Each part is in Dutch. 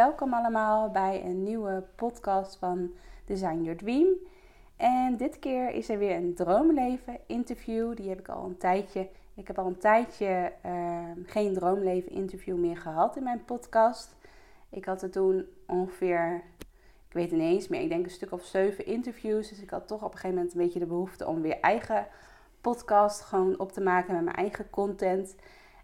Welkom allemaal bij een nieuwe podcast van Design Your Dream. En dit keer is er weer een droomleven interview. Die heb ik al een tijdje. Ik heb al een tijdje uh, geen droomleven interview meer gehad in mijn podcast. Ik had er toen ongeveer, ik weet het eens meer, ik denk een stuk of zeven interviews. Dus ik had toch op een gegeven moment een beetje de behoefte om weer eigen podcast gewoon op te maken met mijn eigen content.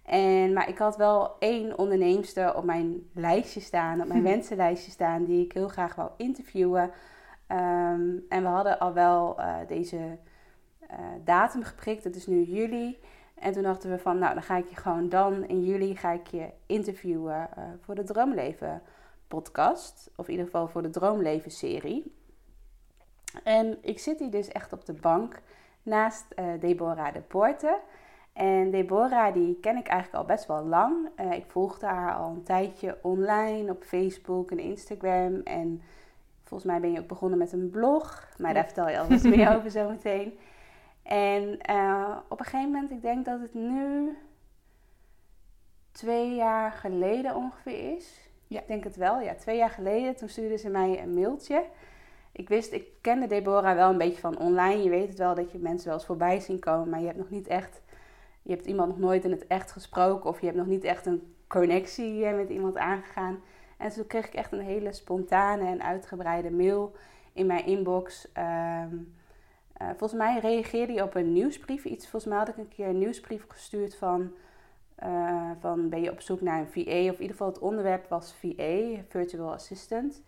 En, maar ik had wel één onderneemster op mijn lijstje staan, op mijn hm. wensenlijstje staan, die ik heel graag wou interviewen. Um, en we hadden al wel uh, deze uh, datum geprikt, het is nu juli. En toen dachten we van, nou dan ga ik je gewoon dan in juli ga ik je interviewen uh, voor de Droomleven podcast. Of in ieder geval voor de Droomleven serie. En ik zit hier dus echt op de bank naast Deborah de Poorten. En Deborah, die ken ik eigenlijk al best wel lang. Uh, ik volgde haar al een tijdje online op Facebook en Instagram. En volgens mij ben je ook begonnen met een blog. Maar daar vertel je alvast meer over zometeen. En uh, op een gegeven moment, ik denk dat het nu twee jaar geleden ongeveer is. Ja. Ik denk het wel, ja, twee jaar geleden. Toen stuurde ze mij een mailtje. Ik wist, ik kende Deborah wel een beetje van online. Je weet het wel dat je mensen wel eens voorbij zien komen, maar je hebt nog niet echt je hebt iemand nog nooit in het echt gesproken of je hebt nog niet echt een connectie met iemand aangegaan. En toen kreeg ik echt een hele spontane en uitgebreide mail in mijn inbox. Um, uh, volgens mij reageerde hij op een nieuwsbrief. Iets, volgens mij had ik een keer een nieuwsbrief gestuurd van, uh, van ben je op zoek naar een VA? Of in ieder geval het onderwerp was VA, Virtual Assistant.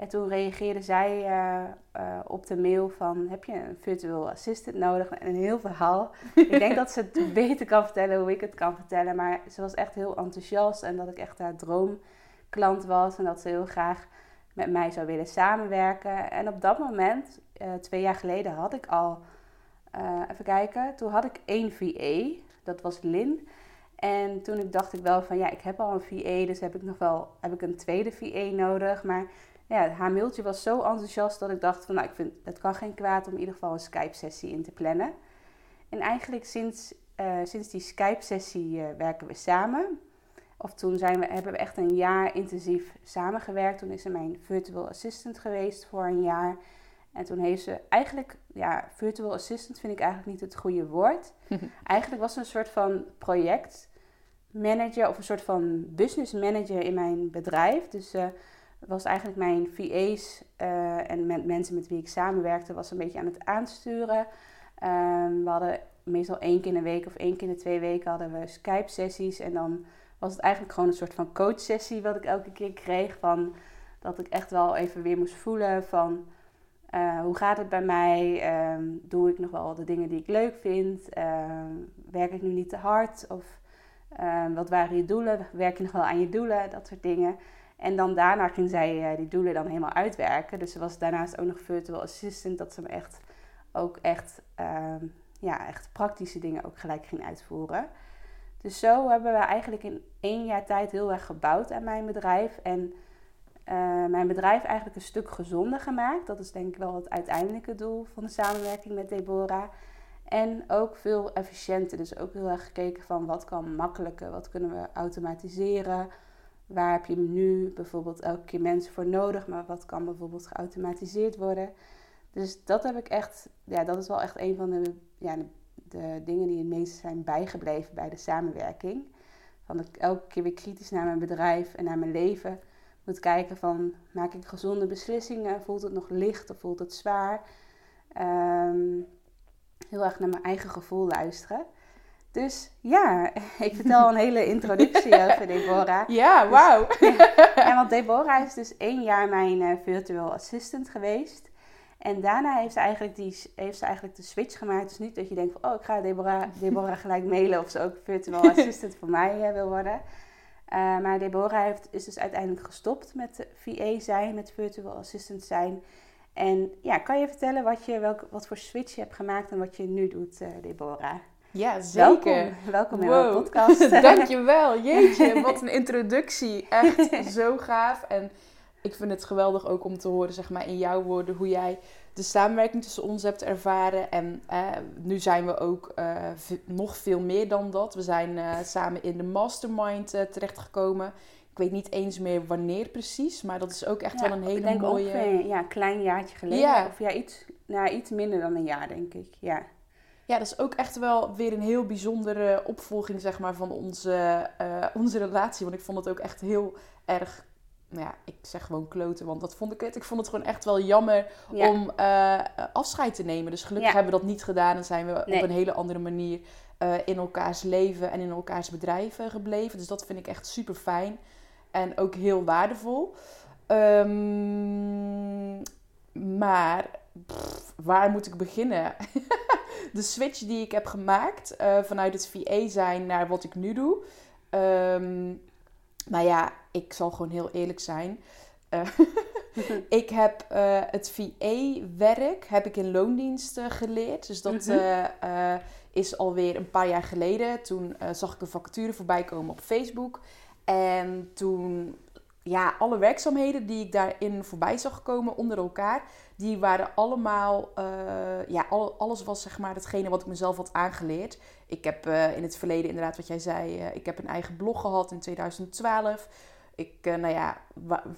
En toen reageerde zij uh, uh, op de mail van, heb je een virtual assistant nodig? En een heel verhaal. ik denk dat ze het beter kan vertellen hoe ik het kan vertellen. Maar ze was echt heel enthousiast en dat ik echt haar droomklant was. En dat ze heel graag met mij zou willen samenwerken. En op dat moment, uh, twee jaar geleden, had ik al, even kijken, toen had ik één VA. Dat was Lin. En toen dacht ik wel van, ja, ik heb al een VA, dus heb ik nog wel, heb ik een tweede VA nodig. Maar ja, haar mailtje was zo enthousiast dat ik dacht van nou, ik vind het kan geen kwaad om in ieder geval een Skype-sessie in te plannen. En eigenlijk sinds, uh, sinds die Skype-sessie uh, werken we samen. Of toen zijn we, hebben we echt een jaar intensief samengewerkt. Toen is ze mijn virtual assistant geweest voor een jaar. En toen heeft ze eigenlijk, ja, virtual assistant vind ik eigenlijk niet het goede woord. eigenlijk was ze een soort van projectmanager of een soort van business manager in mijn bedrijf. Dus uh, was eigenlijk mijn VA's uh, en met mensen met wie ik samenwerkte, was een beetje aan het aansturen. Um, we hadden meestal één keer in de week of één keer in de twee weken hadden we Skype-sessies. En dan was het eigenlijk gewoon een soort van coach-sessie wat ik elke keer kreeg. Van dat ik echt wel even weer moest voelen van uh, hoe gaat het bij mij? Um, doe ik nog wel de dingen die ik leuk vind? Uh, werk ik nu niet te hard? Of wat waren je doelen? Werk je nog wel aan je doelen? Dat soort dingen. En dan daarna ging zij uh, die doelen dan helemaal uitwerken. Dus ze was daarnaast ook nog virtual assistant. Dat ze me echt ook echt, uh, ja, echt praktische dingen ook gelijk ging uitvoeren. Dus zo hebben we eigenlijk in één jaar tijd heel erg gebouwd aan mijn bedrijf. En uh, mijn bedrijf eigenlijk een stuk gezonder gemaakt. Dat is denk ik wel het uiteindelijke doel van de samenwerking met Deborah. En ook veel efficiënter. Dus ook heel erg gekeken van wat kan makkelijker, wat kunnen we automatiseren. Waar heb je nu bijvoorbeeld elke keer mensen voor nodig, maar wat kan bijvoorbeeld geautomatiseerd worden? Dus dat heb ik echt, ja, dat is wel echt een van de, ja, de, dingen die het meest zijn bijgebleven bij de samenwerking. Van ik elke keer weer kritisch naar mijn bedrijf en naar mijn leven moet kijken van, maak ik gezonde beslissingen? Voelt het nog licht of voelt het zwaar? Um, heel erg naar mijn eigen gevoel luisteren. Dus ja, ik vertel een hele introductie over Deborah. Ja, dus, wauw. ja, want Deborah is dus één jaar mijn uh, virtual assistant geweest. En daarna heeft ze eigenlijk, die, heeft ze eigenlijk de switch gemaakt. Dus niet dat je denkt van, oh, ik ga Deborah, Deborah gelijk mailen of ze ook virtual assistant voor mij eh, wil worden. Uh, maar Deborah heeft, is dus uiteindelijk gestopt met VA zijn, met virtual assistant zijn. En ja, kan je vertellen wat, je, welk, wat voor switch je hebt gemaakt en wat je nu doet, Deborah? Ja, zeker. Welkom, welkom in mijn podcast. Dankjewel. Jeetje, wat een introductie. Echt zo gaaf. En ik vind het geweldig ook om te horen, zeg maar, in jouw woorden, hoe jij de samenwerking tussen ons hebt ervaren. En eh, nu zijn we ook uh, nog veel meer dan dat. We zijn uh, samen in de mastermind terechtgekomen. Ik weet niet eens meer wanneer precies, maar dat is ook echt ja, wel een hele ik denk mooie... Ja, een klein jaartje geleden. Ja. Of ja, iets, nou, iets minder dan een jaar, denk ik. Ja. Ja, dat is ook echt wel weer een heel bijzondere opvolging, zeg maar, van onze, onze relatie. Want ik vond het ook echt heel erg nou ja, ik zeg gewoon kloten, want dat vond ik het. Ik vond het gewoon echt wel jammer Ja. om eh, afscheid te nemen. Dus gelukkig Ja. hebben we dat niet gedaan en zijn we Nee. op een hele andere manier eh, in elkaars leven en in elkaars bedrijven gebleven. Dus dat vind ik echt super fijn en ook heel waardevol. Ehm, maar pff, waar moet ik beginnen? de switch die ik heb gemaakt eh, vanuit het VA zijn naar wat ik nu doe. Nou ja, ik zal gewoon heel eerlijk zijn. Eh, ik heb eh, het VA-werk heb ik in loondienst eh, geleerd. Dus dat Mhm. is alweer een paar jaar geleden. Toen zag ik een vacature voorbij komen op Facebook. En toen, ja, alle werkzaamheden die ik daarin voorbij zag komen onder elkaar, die waren allemaal, eh, ja, al- alles was zeg maar hetgene wat ik mezelf had aangeleerd. Ik heb eh, in het verleden inderdaad, wat jij zei, eh, ik heb een eigen blog gehad in 2012. Ik, nou ja,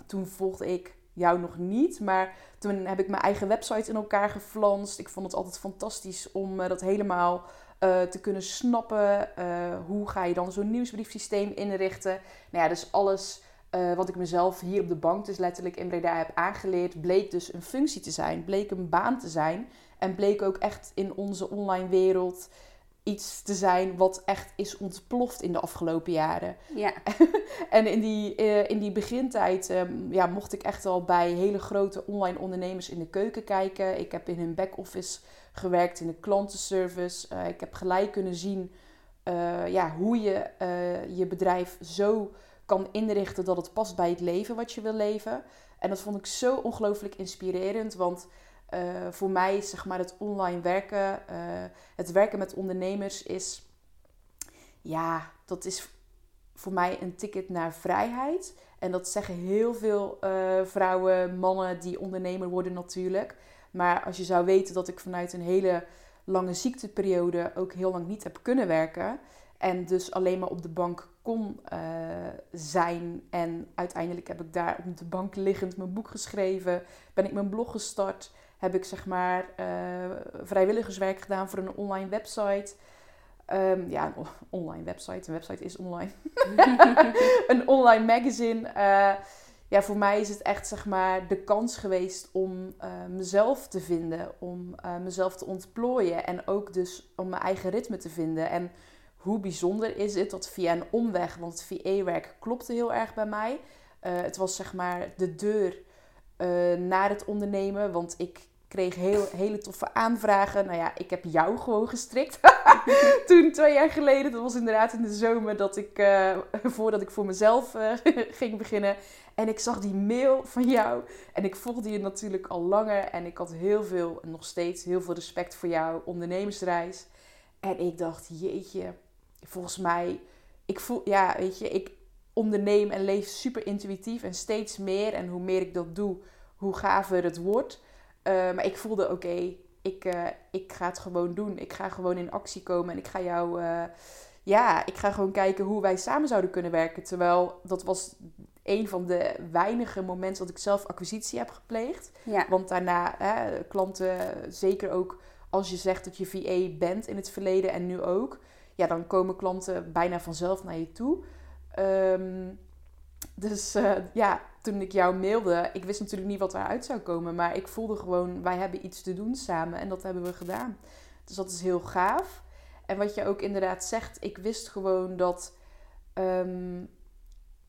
toen volgde ik jou nog niet, maar toen heb ik mijn eigen website in elkaar geflanst. Ik vond het altijd fantastisch om dat helemaal te kunnen snappen. Hoe ga je dan zo'n nieuwsbriefsysteem inrichten? Nou ja, dus alles eh, wat ik mezelf hier op de bank, dus letterlijk in Breda heb aangeleerd, bleek dus een functie te zijn, bleek een baan te zijn. En bleek ook echt in onze online wereld iets te zijn wat echt is ontploft in de afgelopen jaren. Ja. En in die, eh, in die begintijd ehm, ja, mocht ik echt al bij hele grote online ondernemers in de keuken kijken. Ik heb in hun back-office gewerkt, in de klantenservice. Eh, ik heb gelijk kunnen zien ja, hoe je je bedrijf zo kan inrichten dat het past bij het leven wat je wil leven. En dat vond ik zo ongelooflijk inspirerend, want eh, voor mij zeg maar het online werken, eh, het werken met ondernemers is, ja, dat is voor mij een ticket naar vrijheid. En dat zeggen heel veel eh, vrouwen, mannen die ondernemer worden natuurlijk. Maar als je zou weten dat ik vanuit een hele lange ziekteperiode ook heel lang niet heb kunnen werken. En dus alleen maar op de bank kon eh, zijn. En uiteindelijk heb ik daar op de bank liggend mijn boek geschreven. Ben ik mijn blog gestart. Heb ik zeg maar eh, vrijwilligerswerk gedaan voor een online website. Ehm, ja, een online website. Een website is online. een online magazine. Eh, ja, voor mij is het echt zeg maar de kans geweest om mezelf te vinden. Om mezelf te ontplooien. En ook dus om mijn eigen ritme te vinden. En hoe bijzonder is het dat via een omweg, want het VA-werk klopte heel erg bij mij. Eh, het was zeg maar de deur eh, naar het ondernemen, want ik kreeg heel, hele toffe aanvragen. Nou ja, ik heb jou gewoon gestrikt. Toen, twee jaar geleden, dat was inderdaad in de zomer, dat ik, eh, voordat ik voor mezelf ging beginnen. En ik zag die mail van jou. En ik volgde je natuurlijk al langer. En ik had heel veel, nog steeds heel veel respect voor jouw ondernemersreis. En ik dacht, jeetje, volgens mij, ik voel, ja, weet je, ik onderneem en leef super intuïtief en steeds meer. En hoe meer ik dat doe, hoe gaver het wordt. Eh, maar ik voelde, oké, ik, eh, ik ga het gewoon doen. Ik ga gewoon in actie komen en ik ga jou, eh, ja, ik ga gewoon kijken hoe wij samen zouden kunnen werken. Terwijl dat was een van de weinige momenten dat ik zelf acquisitie heb gepleegd. Ja. Want daarna, hè, klanten, zeker ook als je zegt dat je VA bent in het verleden en nu ook, ja, dan komen klanten bijna vanzelf naar je toe. Ehm, dus eh, ja, toen ik jou mailde, ik wist natuurlijk niet wat eruit zou komen, maar ik voelde gewoon, wij hebben iets te doen samen en dat hebben we gedaan. Dus dat is heel gaaf. En wat je ook inderdaad zegt, ik wist gewoon dat ehm,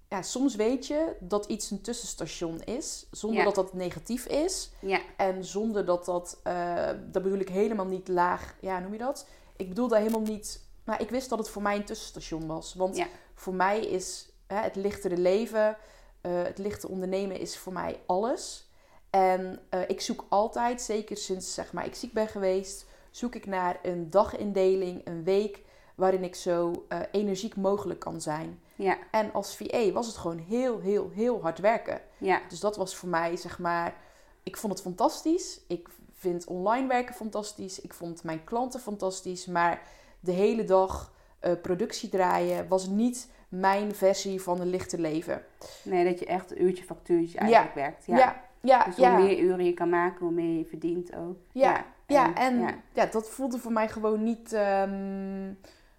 ja, soms weet je dat iets een tussenstation is, zonder Ja. dat dat negatief is. Ja, En zonder dat dat, eh, dat bedoel ik helemaal niet laag, ja, noem je dat? Ik bedoel daar helemaal niet, maar ik wist dat het voor mij een tussenstation was. Want Ja. voor mij is hè, het lichtere leven, eh, het lichte ondernemen is voor mij alles. En eh, ik zoek altijd, zeker sinds zeg maar, ik ziek ben geweest, zoek ik naar een dagindeling, een week waarin ik zo eh, energiek mogelijk kan zijn. ja, En als VA was het gewoon heel, heel, heel hard werken. ja, Dus dat was voor mij, zeg maar, ik vond het fantastisch. Ik vind online werken fantastisch. Ik vond mijn klanten fantastisch. Maar de hele dag eh, productie draaien was niet mijn versie van een lichter leven. Nee, dat je echt een uurtje factuurtje eigenlijk werkt. Ja. Ja, ja, Dus ja. hoe meer uren je kan maken, hoe meer je verdient ook. Ja, ja, en ja. ja. dat voelde voor mij gewoon niet. ehm,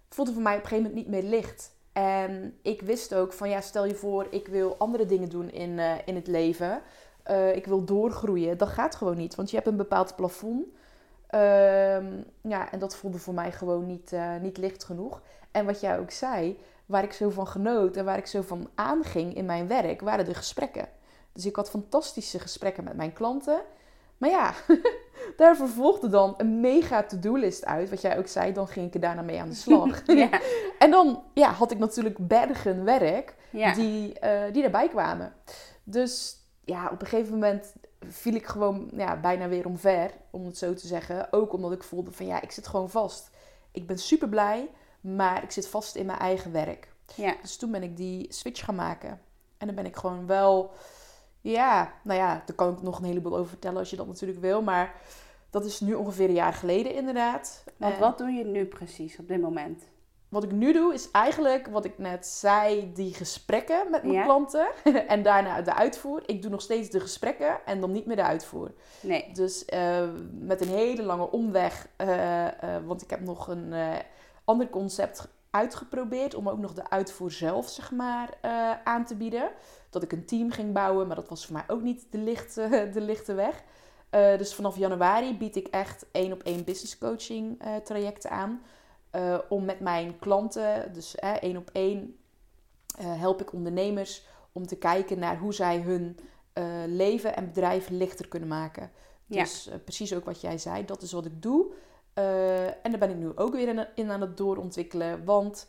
voelde voor mij op een gegeven moment niet meer licht. En ik wist ook van ja, stel je voor, ik wil andere dingen doen in, eh, in het leven. Eh, ik wil doorgroeien. Dat gaat gewoon niet, want je hebt een bepaald plafond. Ehm, ja, en dat voelde voor mij gewoon niet, eh, niet licht genoeg. En wat jij ook zei, waar ik zo van genoot en waar ik zo van aanging in mijn werk, waren de gesprekken. Dus ik had fantastische gesprekken met mijn klanten. Maar ja, daar vervolgde dan een mega to-do-list uit. Wat jij ook zei, dan ging ik er daarna mee aan de slag. Ja, En dan ja, had ik natuurlijk bergen werk ja. die, eh, die erbij kwamen. Dus ja, op een gegeven moment viel ik gewoon ja, bijna weer omver, om het zo te zeggen. Ook omdat ik voelde van ja, ik zit gewoon vast. Ik ben super blij, maar ik zit vast in mijn eigen werk. ja. Dus toen ben ik die switch gaan maken. En dan ben ik gewoon wel, ja, nou ja, daar kan ik nog een heleboel over vertellen als je dat natuurlijk wil. Maar dat is nu ongeveer een jaar geleden inderdaad. Want Eh, wat doe je nu precies op dit moment? Wat ik nu doe is eigenlijk wat ik net zei, die gesprekken met mijn Ja. klanten. en daarna de uitvoer. Ik doe nog steeds de gesprekken en dan niet meer de uitvoer. Nee. Dus eh, met een hele lange omweg, eh, eh, want ik heb nog een ander concept uitgeprobeerd om ook nog de uitvoer zelf zeg maar aan te bieden. Dat ik een team ging bouwen, maar dat was voor mij ook niet de lichte, de lichte weg. Dus vanaf januari bied ik echt één op één business coaching trajecten aan. Eh, om met mijn klanten, dus eh, één op één, eh, help ik ondernemers om te kijken naar hoe zij hun eh, leven en bedrijf lichter kunnen maken. Ja. Dus precies ook wat jij zei, dat is wat ik doe. En daar ben ik nu ook weer in, in aan het doorontwikkelen. Want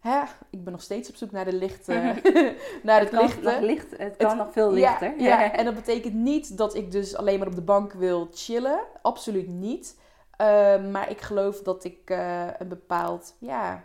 hè, ik ben nog steeds op zoek naar de lichte, naar het, Het lichte. licht, het kan Het- nog veel Ja, lichter. Ja, en dat betekent niet dat ik dus alleen maar op de bank wil chillen. Absoluut niet. Eh, maar ik geloof dat ik eh, een bepaald, ja,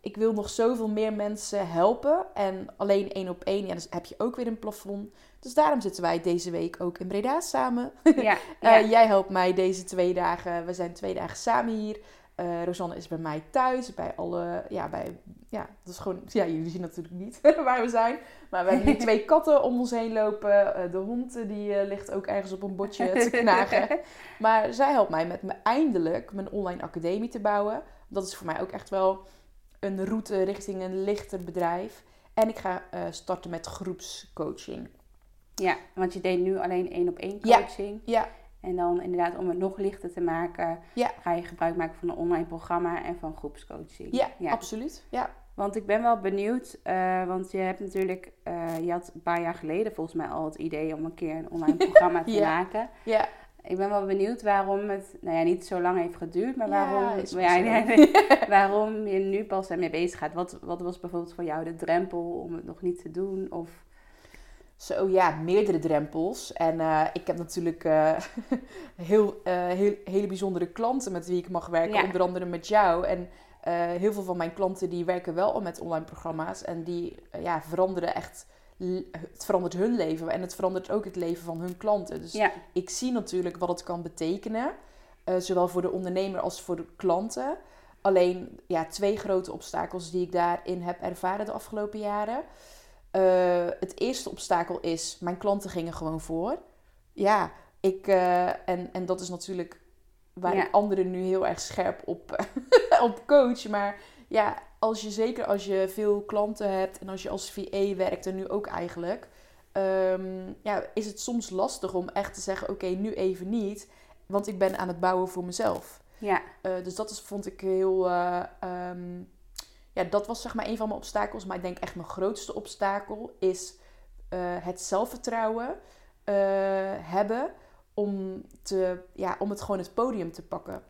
ik wil nog zoveel meer mensen helpen. En alleen één op één, ja, dus heb je ook weer een plafond. Dus daarom zitten wij deze week ook in Breda samen. ja, Eh, jij helpt mij deze twee dagen. We zijn twee dagen samen hier. Eh Rosanne is bij mij thuis. Bij alle, ja, bij, ja, dat is gewoon, ja, jullie zien natuurlijk niet waar we zijn. Maar we hebben twee katten om ons heen lopen. Eh, de hond die eh, ligt ook ergens op een bordje te knagen. Maar zij helpt mij met me eindelijk mijn online academie te bouwen. Dat is voor mij ook echt wel een route richting een lichter bedrijf. En ik ga starten met groepscoaching. Ja, want je deed nu alleen één op één Ja. coaching. Ja, En dan inderdaad om het nog lichter te maken, Ja. ga je gebruik maken van een online programma en van groepscoaching. ja, absoluut. Ja. Want ik ben wel benieuwd, eh, want je hebt natuurlijk, eh, je had een paar jaar geleden volgens mij al het idee om een keer een online programma te Ja. maken. Ja, Ik ben wel benieuwd waarom het, nou ja, niet zo lang heeft geduurd, maar waarom, nee, waarom je nu pas ermee bezig gaat. Wat, wat was bijvoorbeeld voor jou de drempel om het nog niet te doen? Of, Zo ja, meerdere drempels. En eh, ik heb natuurlijk eh, heel, eh, heel, hele bijzondere klanten met wie ik mag werken. Ja. Onder andere met jou. En heel veel van mijn klanten die werken wel al met online programma's. En die ja, veranderen echt... Het verandert hun leven en het verandert ook het leven van hun klanten. Dus ja, ik zie natuurlijk wat het kan betekenen. zowel voor de ondernemer als voor de klanten. Alleen ja, twee grote obstakels die ik daarin heb ervaren de afgelopen jaren. Eh, het eerste obstakel is, mijn klanten gingen gewoon voor. Ja, ik, eh, en, en dat is natuurlijk waar Ja. ik anderen nu heel erg scherp op, op coach. Maar ja, als je, zeker als je veel klanten hebt en als je als VA werkt en nu ook eigenlijk, ehm, ja, is het soms lastig om echt te zeggen: oké, nu even niet, want ik ben aan het bouwen voor mezelf. ja, Eh, dus dat is, vond ik heel, eh, ehm, ja, dat was zeg maar een van mijn obstakels. Maar ik denk echt mijn grootste obstakel is eh, het zelfvertrouwen eh, hebben om, te, ja, om het gewoon het podium te pakken.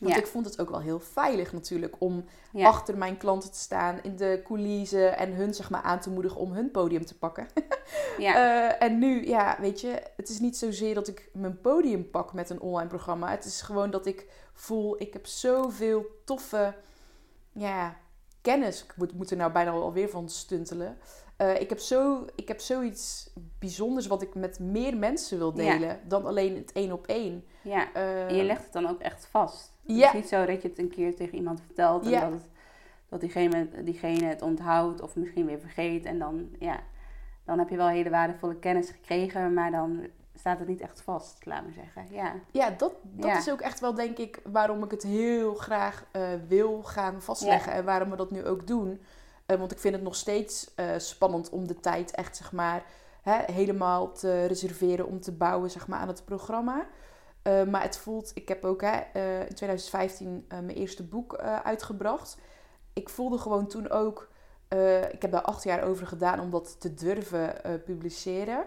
Want Ja. ik vond het ook wel heel veilig natuurlijk om Ja. achter mijn klanten te staan in de coulissen en hun zeg maar aan te moedigen om hun podium te pakken. Ja. Eh, en nu, ja, weet je, het is niet zozeer dat ik mijn podium pak met een online programma. Het is gewoon dat ik voel, ik heb zoveel toffe, ja, kennis. Ik moet, moet er nou bijna alweer van stuntelen. Eh, ik, heb zo, ik heb zoiets bijzonders wat ik met meer mensen wil Ja. delen dan alleen het één op één. ja. Eh, En je legt het dan ook echt vast. Het is niet zo dat je het een keer tegen iemand vertelt en dat, het, dat diegene, diegene het onthoudt of misschien weer vergeet. En dan, ja, dan heb je wel hele waardevolle kennis gekregen, maar dan staat het niet echt vast, laat maar zeggen. Ja, Ja, dat, dat Ja. is ook echt wel, denk ik, waarom ik het heel graag eh, wil gaan vastleggen. En waarom we dat nu ook doen. Eh, want ik vind het nog steeds eh, spannend om de tijd echt, zeg maar, hè, helemaal te reserveren om te bouwen, zeg maar, aan het programma. Maar het voelt, ik heb ook hè, in 2015 eh, mijn eerste boek uitgebracht. Ik voelde gewoon toen ook, ik heb daar acht jaar over gedaan om dat te durven publiceren.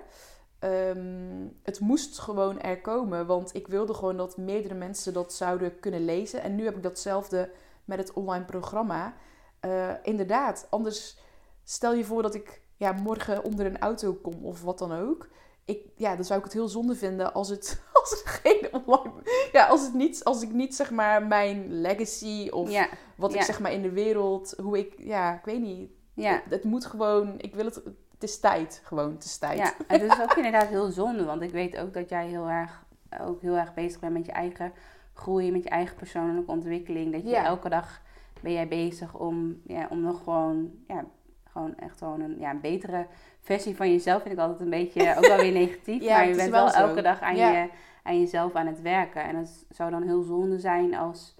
Ehm, het moest gewoon er komen, want ik wilde gewoon dat meerdere mensen dat zouden kunnen lezen. En nu heb ik datzelfde met het online programma. Eh, inderdaad, anders stel je voor dat ik ja, morgen onder een auto kom of wat dan ook. Ik, ja, dan zou ik het heel zonde vinden als het, als het geen online... Ja, als, het niet, als ik niet zeg maar mijn legacy of ja, wat ik zeg maar in de wereld, hoe ik... Ja, ik weet niet. ja. Het, het moet gewoon... Ik wil het... Het is tijd, gewoon. Het is tijd. Ja, het is ook inderdaad heel zonde, want ik weet ook dat jij heel erg, ook heel erg bezig bent met je eigen groei, met je eigen persoonlijke ontwikkeling. Dat je Ja. elke dag ben jij bezig om, ja, om nog gewoon, ja, gewoon echt gewoon een, ja, een betere versie van jezelf. Vind ik altijd een beetje, ook wel weer negatief, Ja, maar je bent wel elke dag aan, Ja. je, aan jezelf aan het werken. En het zou dan heel zonde zijn als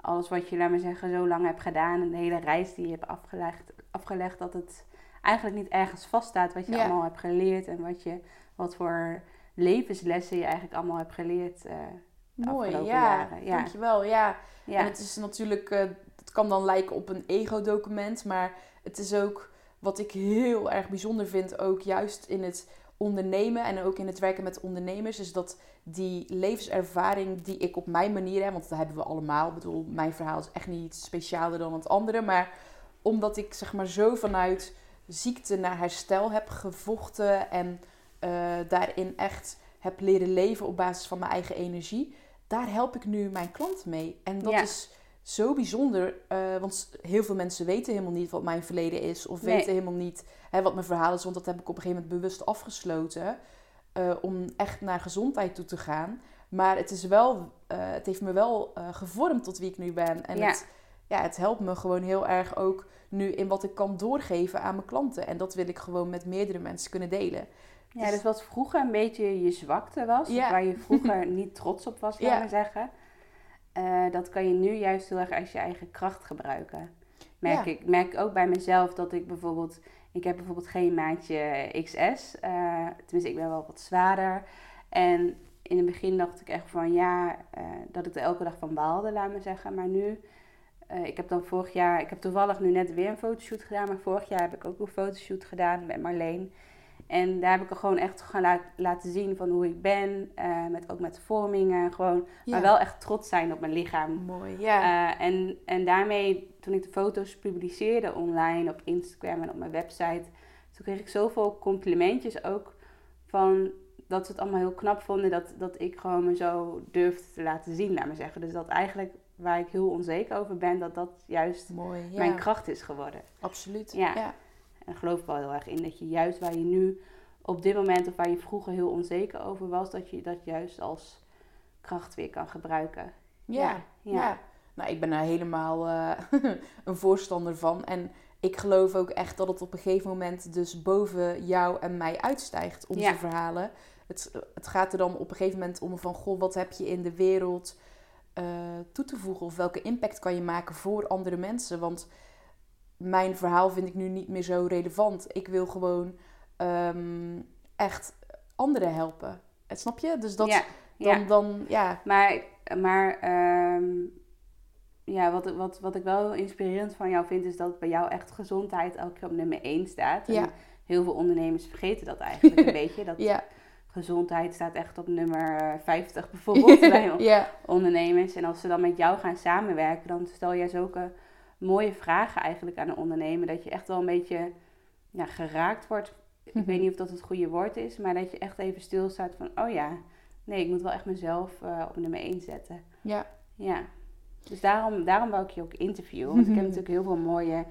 alles wat je, laat maar zeggen, zo lang hebt gedaan, en de hele reis die je hebt afgelegd, afgelegd dat het eigenlijk niet ergens vaststaat wat je Ja. allemaal hebt geleerd en wat, je, wat voor levenslessen je eigenlijk allemaal hebt geleerd. eh, de Mooi, afgelopen ja. jaren. Ja. Dankjewel, ja. ja. En het is natuurlijk, eh, het kan dan lijken op een ego-document, maar het is ook wat ik heel erg bijzonder vind, ook juist in het ondernemen en ook in het werken met ondernemers, is dat die levenservaring die ik op mijn manier heb, want dat hebben we allemaal, ik bedoel, mijn verhaal is echt niet specialer dan het andere, maar omdat ik zeg maar zo vanuit ziekte naar herstel heb gevochten en eh, daarin echt heb leren leven op basis van mijn eigen energie, daar help ik nu mijn klant mee. En dat Ja. is zo bijzonder, eh, want heel veel mensen weten helemaal niet wat mijn verleden is, of Nee. weten helemaal niet hè, wat mijn verhaal is, want dat heb ik op een gegeven moment bewust afgesloten, eh, om echt naar gezondheid toe te gaan. Maar het, is wel, het heeft me wel gevormd tot wie ik nu ben. En Ja. het, ja, het helpt me gewoon heel erg ook nu in wat ik kan doorgeven aan mijn klanten. En dat wil ik gewoon met meerdere mensen kunnen delen. Ja, dus wat vroeger een beetje je zwakte was, Ja. waar je vroeger niet trots op was, laat Ja. maar zeggen. eh, dat kan je nu juist heel erg als je eigen kracht gebruiken. Merk Ja. ik merk ook bij mezelf dat ik bijvoorbeeld, ik heb bijvoorbeeld geen maatje XS. eh, tenminste, ik ben wel wat zwaarder. En in het begin dacht ik echt van ja, eh, dat ik er elke dag van baalde, laat maar zeggen. Maar nu, eh, ik heb dan vorig jaar, ik heb toevallig nu net weer een fotoshoot gedaan, maar vorig jaar heb ik ook een fotoshoot gedaan met Marleen. En daar heb ik er gewoon echt gaan laat- laten zien van hoe ik ben. eh, met, ook met vormingen. Gewoon, Ja. Maar wel echt trots zijn op mijn lichaam. Mooi, ja. Eh, en, en daarmee, toen ik de foto's publiceerde online op Instagram en op mijn website, toen kreeg ik zoveel complimentjes ook van dat ze het allemaal heel knap vonden dat, dat ik gewoon me zo durfde te laten zien, laat maar zeggen. Dus dat eigenlijk waar ik heel onzeker over ben, dat dat juist Mooi, ja. mijn kracht is geworden. Absoluut. Ja. ja. En geloof ik wel heel erg in dat je juist waar je nu op dit moment of waar je vroeger heel onzeker over was, dat je dat juist als kracht weer kan gebruiken. Ja, Ja. Nou, ik ben daar helemaal eh, een voorstander van. En ik geloof ook echt dat het op een gegeven moment dus boven jou en mij uitstijgt, onze Ja. verhalen. Het, het gaat er dan op een gegeven moment om van, goh, wat heb je in de wereld eh, toe te voegen? Of welke impact kan je maken voor andere mensen? Want mijn verhaal vind ik nu niet meer zo relevant. Ik wil gewoon ehm, echt anderen helpen. Eh, Snap je? Dus dat ja, dan, ja. dan, ja, Maar, maar ehm, ja, wat, wat, wat ik wel inspirerend van jou vind, is dat bij jou echt gezondheid elke keer op nummer 1 staat. En Ja. heel veel ondernemers vergeten dat eigenlijk een beetje. Dat Ja, gezondheid staat echt op nummer eh, 50 bijvoorbeeld bij ondernemers. En als ze dan met jou gaan samenwerken, dan stel jij zulke mooie vragen eigenlijk aan een ondernemer. Dat je echt wel een beetje ja, geraakt wordt. Ik Mhm. weet niet of dat het goede woord is, maar dat je echt even stilstaat van, oh ja, nee, ik moet wel echt mezelf eh, op nummer 1 zetten. ja. Ja, dus daarom, daarom wou ik je ook interviewen. Want ik heb natuurlijk heel veel mooie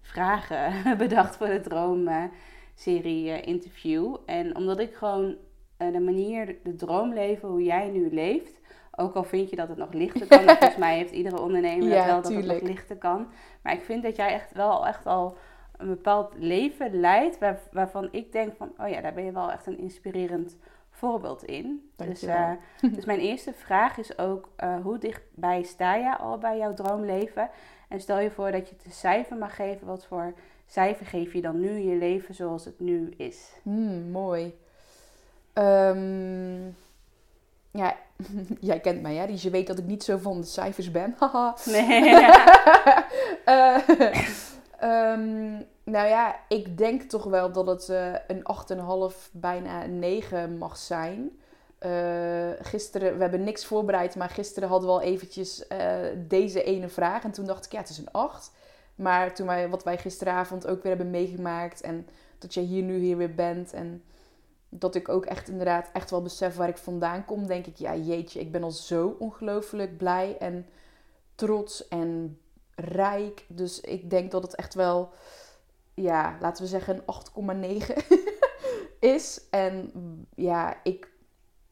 vragen bedacht voor de droomserie eh, interview. En omdat ik gewoon eh, de manier, de droomleven, hoe jij nu leeft... Ook al vind je dat het nog lichter kan. Volgens mij heeft iedere ondernemer Ja, dat wel dat het nog lichter kan. Maar ik vind dat jij echt wel echt al een bepaald leven leidt... Waar, waarvan ik denk van, oh ja, daar ben je wel echt een inspirerend voorbeeld in. Dus, eh, dus mijn eerste vraag is ook, eh, hoe dichtbij sta je al bij jouw droomleven? En stel je voor dat je het een cijfer mag geven. Wat voor cijfer geef je dan nu je leven zoals het nu is? Hmm, mooi. Ehm, ja, jij kent mij, hè? Dus je weet dat ik niet zo van de cijfers ben. Haha. Nee. Eh, ehm, nou ja, ik denk toch wel dat het eh, een 8,5, bijna een 9 mag zijn. Eh, gisteren, we hebben niks voorbereid, maar gisteren hadden we al eventjes deze ene vraag. En toen dacht ik, ja, het is een 8. Maar toen wij, wat wij gisteravond ook weer hebben meegemaakt. En dat jij hier nu hier weer bent. En dat ik ook echt inderdaad echt wel besef waar ik vandaan kom. Denk ik, ja jeetje, ik ben al zo ongelooflijk blij en trots en rijk. Dus ik denk dat het echt wel, ja, laten we zeggen een 8,9 is. En ja, ik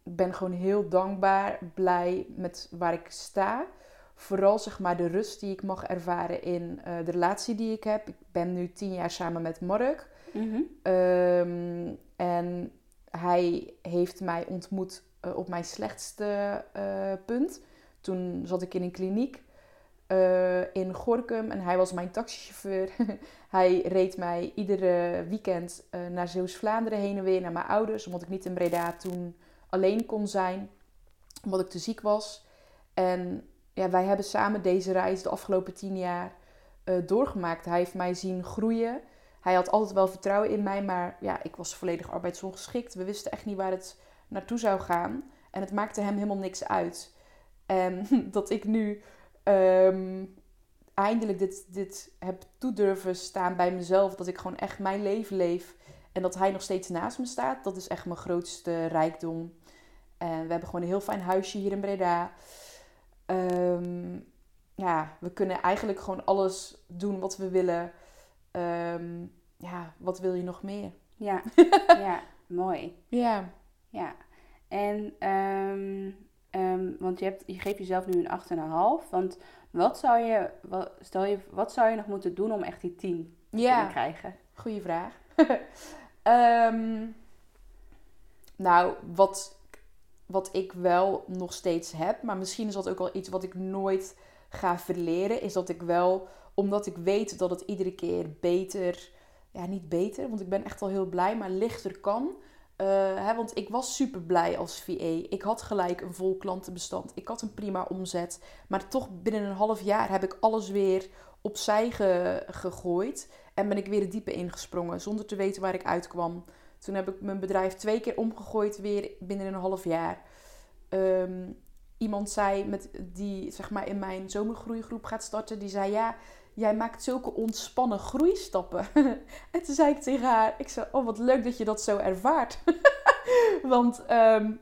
ben gewoon heel dankbaar, blij met waar ik sta. Vooral zeg maar de rust die ik mag ervaren in eh, de relatie die ik heb. Ik ben nu tien jaar samen met Mark. Mhm. Ehm, en hij heeft mij ontmoet eh, op mijn slechtste eh, punt. Toen zat ik in een kliniek eh, in Gorkum en hij was mijn taxichauffeur. hij reed mij iedere weekend naar Zeeuws-Vlaanderen heen en weer naar mijn ouders, omdat ik niet in Breda toen alleen kon zijn, omdat ik te ziek was. En ja, wij hebben samen deze reis de afgelopen tien jaar doorgemaakt. Hij heeft mij zien groeien. Hij had altijd wel vertrouwen in mij, maar ja, ik was volledig arbeidsongeschikt. We wisten echt niet waar het naartoe zou gaan. En het maakte hem helemaal niks uit. En dat ik nu ehm, eindelijk dit, dit heb toedurven staan bij mezelf. Dat ik gewoon echt mijn leven leef. En dat hij nog steeds naast me staat. Dat is echt mijn grootste rijkdom. En we hebben gewoon een heel fijn huisje hier in Breda. Ehm, ja, we kunnen eigenlijk gewoon alles doen wat we willen. Ehm, ja, wat wil je nog meer? Ja, ja, mooi. Ja. Ja. En, ehm, ehm, want je, hebt, je geeft jezelf nu een 8,5. Want wat zou, je, wat, stel je, wat zou je nog moeten doen om echt die 10 te Ja. kunnen krijgen? Goeie vraag. Nou, wat, wat ik wel nog steeds heb, maar misschien is dat ook wel iets wat ik nooit ga verleren, is dat ik wel, omdat ik weet dat het iedere keer beter, ja, niet beter, want ik ben echt al heel blij, maar lichter kan. Eh, hè, want ik was super blij als VA. Ik had gelijk een vol klantenbestand. Ik had een prima omzet. Maar toch binnen een half jaar heb ik alles weer opzij ge- gegooid. En ben ik weer het diepe ingesprongen zonder te weten waar ik uitkwam. Toen heb ik mijn bedrijf twee keer omgegooid weer binnen een half jaar. Ehm, iemand zei met, die zeg maar in mijn zomergroeigroep gaat starten, die zei ja, jij maakt zulke ontspannen groeistappen. en toen zei ik tegen haar, ik zei, oh wat leuk dat je dat zo ervaart. Want ehm,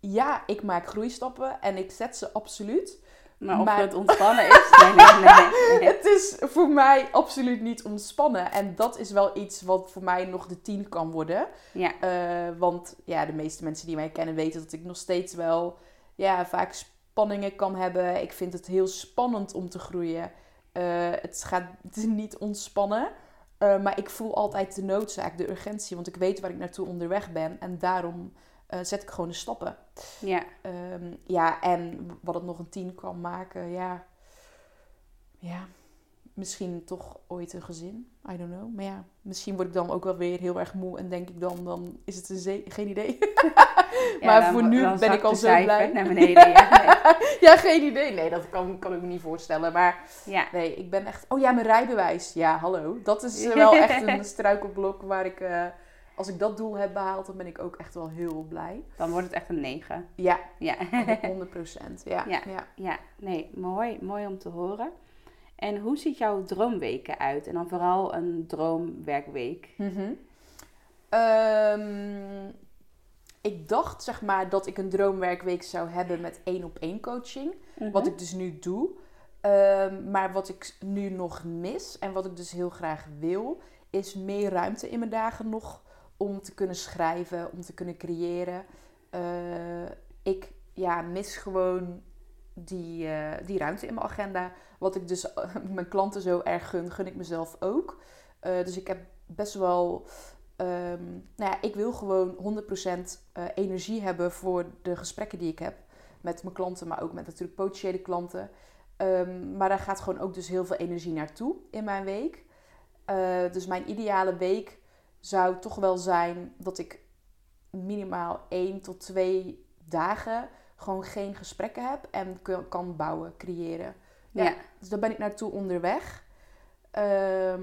ja, ik maak groeistappen en ik zet ze absoluut. Maar of Maar- het ontspannen is? Nee, nee, nee. nee. Het is voor mij absoluut niet ontspannen. En dat is wel iets wat voor mij nog de 10 kan worden. Ja, Eh, want ja, de meeste mensen die mij kennen weten dat ik nog steeds wel ja, vaak spanningen kan hebben. Ik vind het heel spannend om te groeien. Eh, het, gaat, het is niet ontspannen. Eh, maar ik voel altijd de noodzaak, de urgentie. Want ik weet waar ik naartoe onderweg ben. En daarom eh, zet ik gewoon de stappen. ja. Ehm, ja, en wat het nog een 10 kan maken, ja. Ja, misschien toch ooit een gezin. I don't know. Maar ja, misschien word ik dan ook wel weer heel erg moe en denk ik dan, dan is het een zee- geen idee. Maar dan- voor nu dan ben ik al zo blij. naar beneden. Ja, nee. ja, geen idee. Nee, dat kan, kan ik me niet voorstellen. Maar ja. nee, ik ben echt... Oh ja, mijn rijbewijs. Ja, hallo. Dat is wel echt een struikelblok waar ik... eh, als ik dat doel heb behaald, dan ben ik ook echt wel heel blij. dan wordt het echt een 9. Ja, Ja. 100 procent. Ja, Ja. ja. ja, nee, mooi, mooi om te horen. En hoe ziet jouw droomweken uit? En dan vooral een droomwerkweek. Mhm. Ehm, ik dacht zeg maar dat ik een droomwerkweek zou hebben met één op één coaching. Wat Mhm. ik dus nu doe. Ehm, maar wat ik nu nog mis en wat ik dus heel graag wil, is meer ruimte in mijn dagen nog om te kunnen schrijven, om te kunnen creëren. Eh, ik ja, mis gewoon die, eh, die ruimte in mijn agenda. Wat ik dus mijn klanten zo erg gun, gun ik mezelf ook. Eh, dus ik heb best wel. Ehm, nou ja, ik wil gewoon 100% eh, energie hebben voor de gesprekken die ik heb met mijn klanten, maar ook met natuurlijk potentiële klanten. Ehm, maar daar gaat gewoon ook dus heel veel energie naartoe in mijn week. Eh, dus mijn ideale week zou toch wel zijn dat ik minimaal één tot twee dagen gewoon geen gesprekken heb en kan bouwen, creëren. Ja. Ja. Dus daar ben ik naartoe onderweg. Ehm,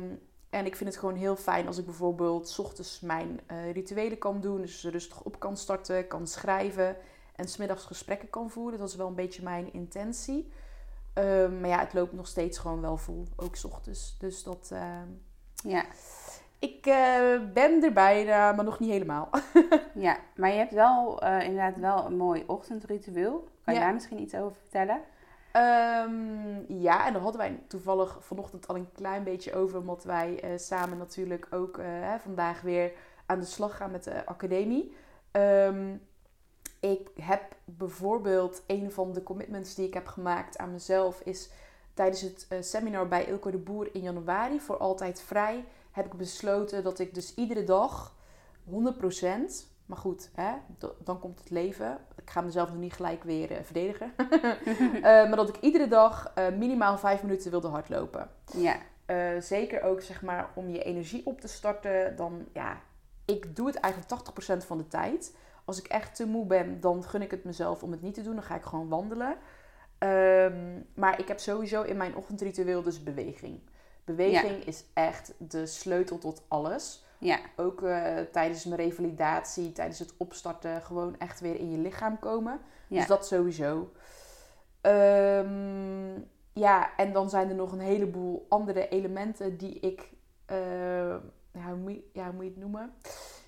en ik vind het gewoon heel fijn als ik bijvoorbeeld 's ochtends mijn eh, rituelen kan doen. Dus rustig op kan starten, kan schrijven. En smiddags gesprekken kan voeren. Dat is wel een beetje mijn intentie. Ehm, maar ja, het loopt nog steeds gewoon wel vol. Ook 's ochtends. Dus dat... ehm, Ja. ik eh, ben er bijna, maar nog niet helemaal. ja, maar je hebt wel eh, inderdaad wel een mooi ochtendritueel. Kan je Ja. daar misschien iets over vertellen? Ehm, ja, en daar hadden wij toevallig vanochtend al een klein beetje over. Omdat wij eh, samen natuurlijk ook eh, vandaag weer aan de slag gaan met de academie. Ehm, ik heb bijvoorbeeld een van de commitments die ik heb gemaakt aan mezelf is tijdens het eh, seminar bij Ilko de Boer in januari voor altijd vrij heb ik besloten dat ik dus iedere dag 100%, maar goed, hè, dan komt het leven. Ik ga mezelf nog niet gelijk weer eh, verdedigen. Eh, maar dat ik iedere dag eh, minimaal 5 minuten wilde hardlopen. Ja. Zeker ook zeg maar om je energie op te starten. Dan ja, ik doe het eigenlijk 80% van de tijd. Als ik echt te moe ben, dan gun ik het mezelf om het niet te doen. Dan ga ik gewoon wandelen. Ehm, maar ik heb sowieso in mijn ochtendritueel dus beweging. Beweging is echt de sleutel tot alles. Ja. Ook eh, tijdens mijn revalidatie, tijdens het opstarten, gewoon echt weer in je lichaam komen. Ja. Dus dat sowieso. Ehm, ja, en dan zijn er nog een heleboel andere elementen die ik, eh, ja, hoe, moet je, ja, hoe moet je het noemen?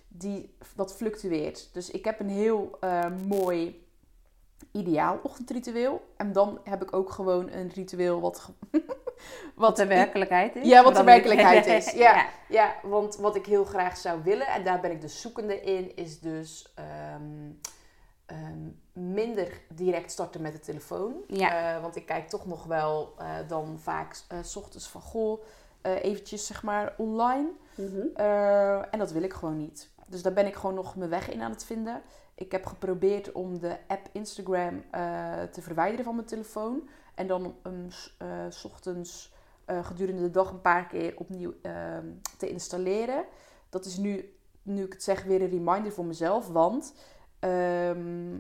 Die, dat fluctueert. Dus ik heb een heel eh, mooi ideaal ochtendritueel. En dan heb ik ook gewoon een ritueel wat... Wat de werkelijkheid is. Ja, wat de werkelijkheid is. Ja. ja. Ja, want wat ik heel graag zou willen, en daar ben ik dus zoekende in, is dus ehm, ehm, minder direct starten met de telefoon. Ja. Eh, want ik kijk toch nog wel eh, dan vaak eh, s ochtends van goh, eventjes zeg maar online. Mhm. En dat wil ik gewoon niet. Dus daar ben ik gewoon nog mijn weg in aan het vinden. Ik heb geprobeerd om de app Instagram eh, te verwijderen van mijn telefoon. En dan s- eh, s ochtends eh, gedurende de dag een paar keer opnieuw ehm, te installeren. Dat is nu, nu ik het zeg, weer een reminder voor mezelf. Want ehm,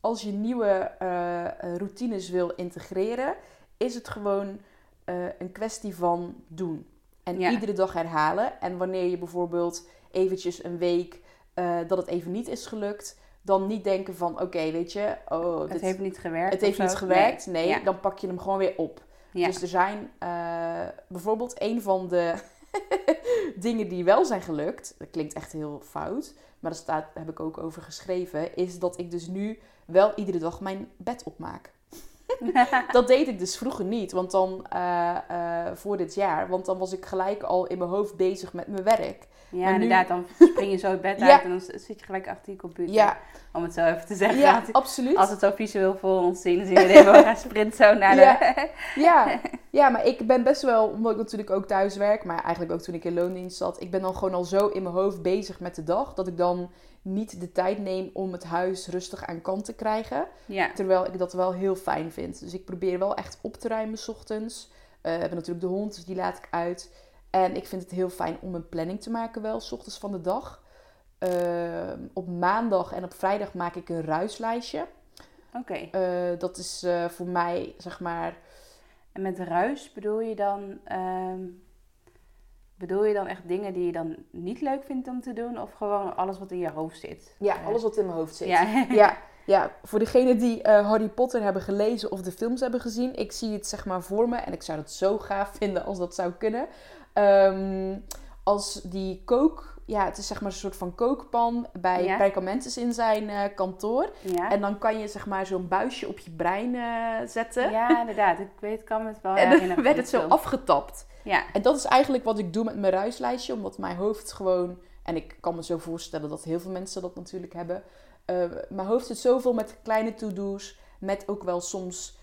als je nieuwe routines wil integreren, is het gewoon een kwestie van doen. En Ja. iedere dag herhalen. En wanneer je bijvoorbeeld eventjes een week eh, dat het even niet is gelukt, dan niet denken van oké, weet je, oh, Het dit- heeft niet gewerkt. het heeft niet gewerkt. Nee, Ja. dan pak je hem gewoon weer op. Ja. Dus er zijn eh, bijvoorbeeld een van de dingen die wel zijn gelukt. Dat klinkt echt heel fout. Maar daar staat, daar heb ik ook over geschreven. Is dat ik dus nu wel iedere dag mijn bed opmaak. dat deed ik dus vroeger niet. Want dan, eh, eh, voor dit jaar. Want dan was ik gelijk al in mijn hoofd bezig met mijn werk. Ja, Maar nu- inderdaad. Dan spring je zo het bed Ja. uit en dan zit je gelijk achter je computer. Ja, Om het zo even te zeggen. ja Want absoluut. Als het zo visueel voor ons zien, dan zien we Deborah sprint zo naar de... Ja. Ja, ja, maar ik ben best wel, omdat ik natuurlijk ook thuis werk, maar eigenlijk ook toen ik in loondienst zat, ik ben dan gewoon al zo in mijn hoofd bezig met de dag, dat ik dan niet de tijd neem om het huis rustig aan kant te krijgen. Ja. Terwijl ik dat wel heel fijn vind. Dus ik probeer wel echt op te ruimen 's ochtends. Eh, we hebben natuurlijk de hond, dus die laat ik uit. En ik vind het heel fijn om een planning te maken wel, 's ochtends van de dag. Ehm, op maandag en op vrijdag maak ik een ruislijstje. Oké. Eh, dat is eh, voor mij, zeg maar... En met ruis bedoel je dan... ehm, bedoel je dan echt dingen die je dan niet leuk vindt om te doen? Of gewoon alles wat in je hoofd zit? Ja, Eh, alles wat in mijn hoofd zit. Ja. ja, ja, voor degenen die eh, Harry Potter hebben gelezen of de films hebben gezien, ik zie het zeg maar voor me en ik zou het zo gaaf vinden als dat zou kunnen. Ehm, als die kook, ja, het is zeg maar een soort van kookpan bij Ja. Perkamentus in zijn eh, kantoor. Ja. En dan kan je zeg maar zo'n buisje op je brein eh, zetten. ja, inderdaad. Ik weet, kan het wel En dan werd het zo afgetapt. Ja. En dat is eigenlijk wat ik doe met mijn ruislijstje. Omdat mijn hoofd gewoon... En ik kan me zo voorstellen dat heel veel mensen dat natuurlijk hebben. Eh, mijn hoofd zit zoveel met kleine to-do's. Met ook wel soms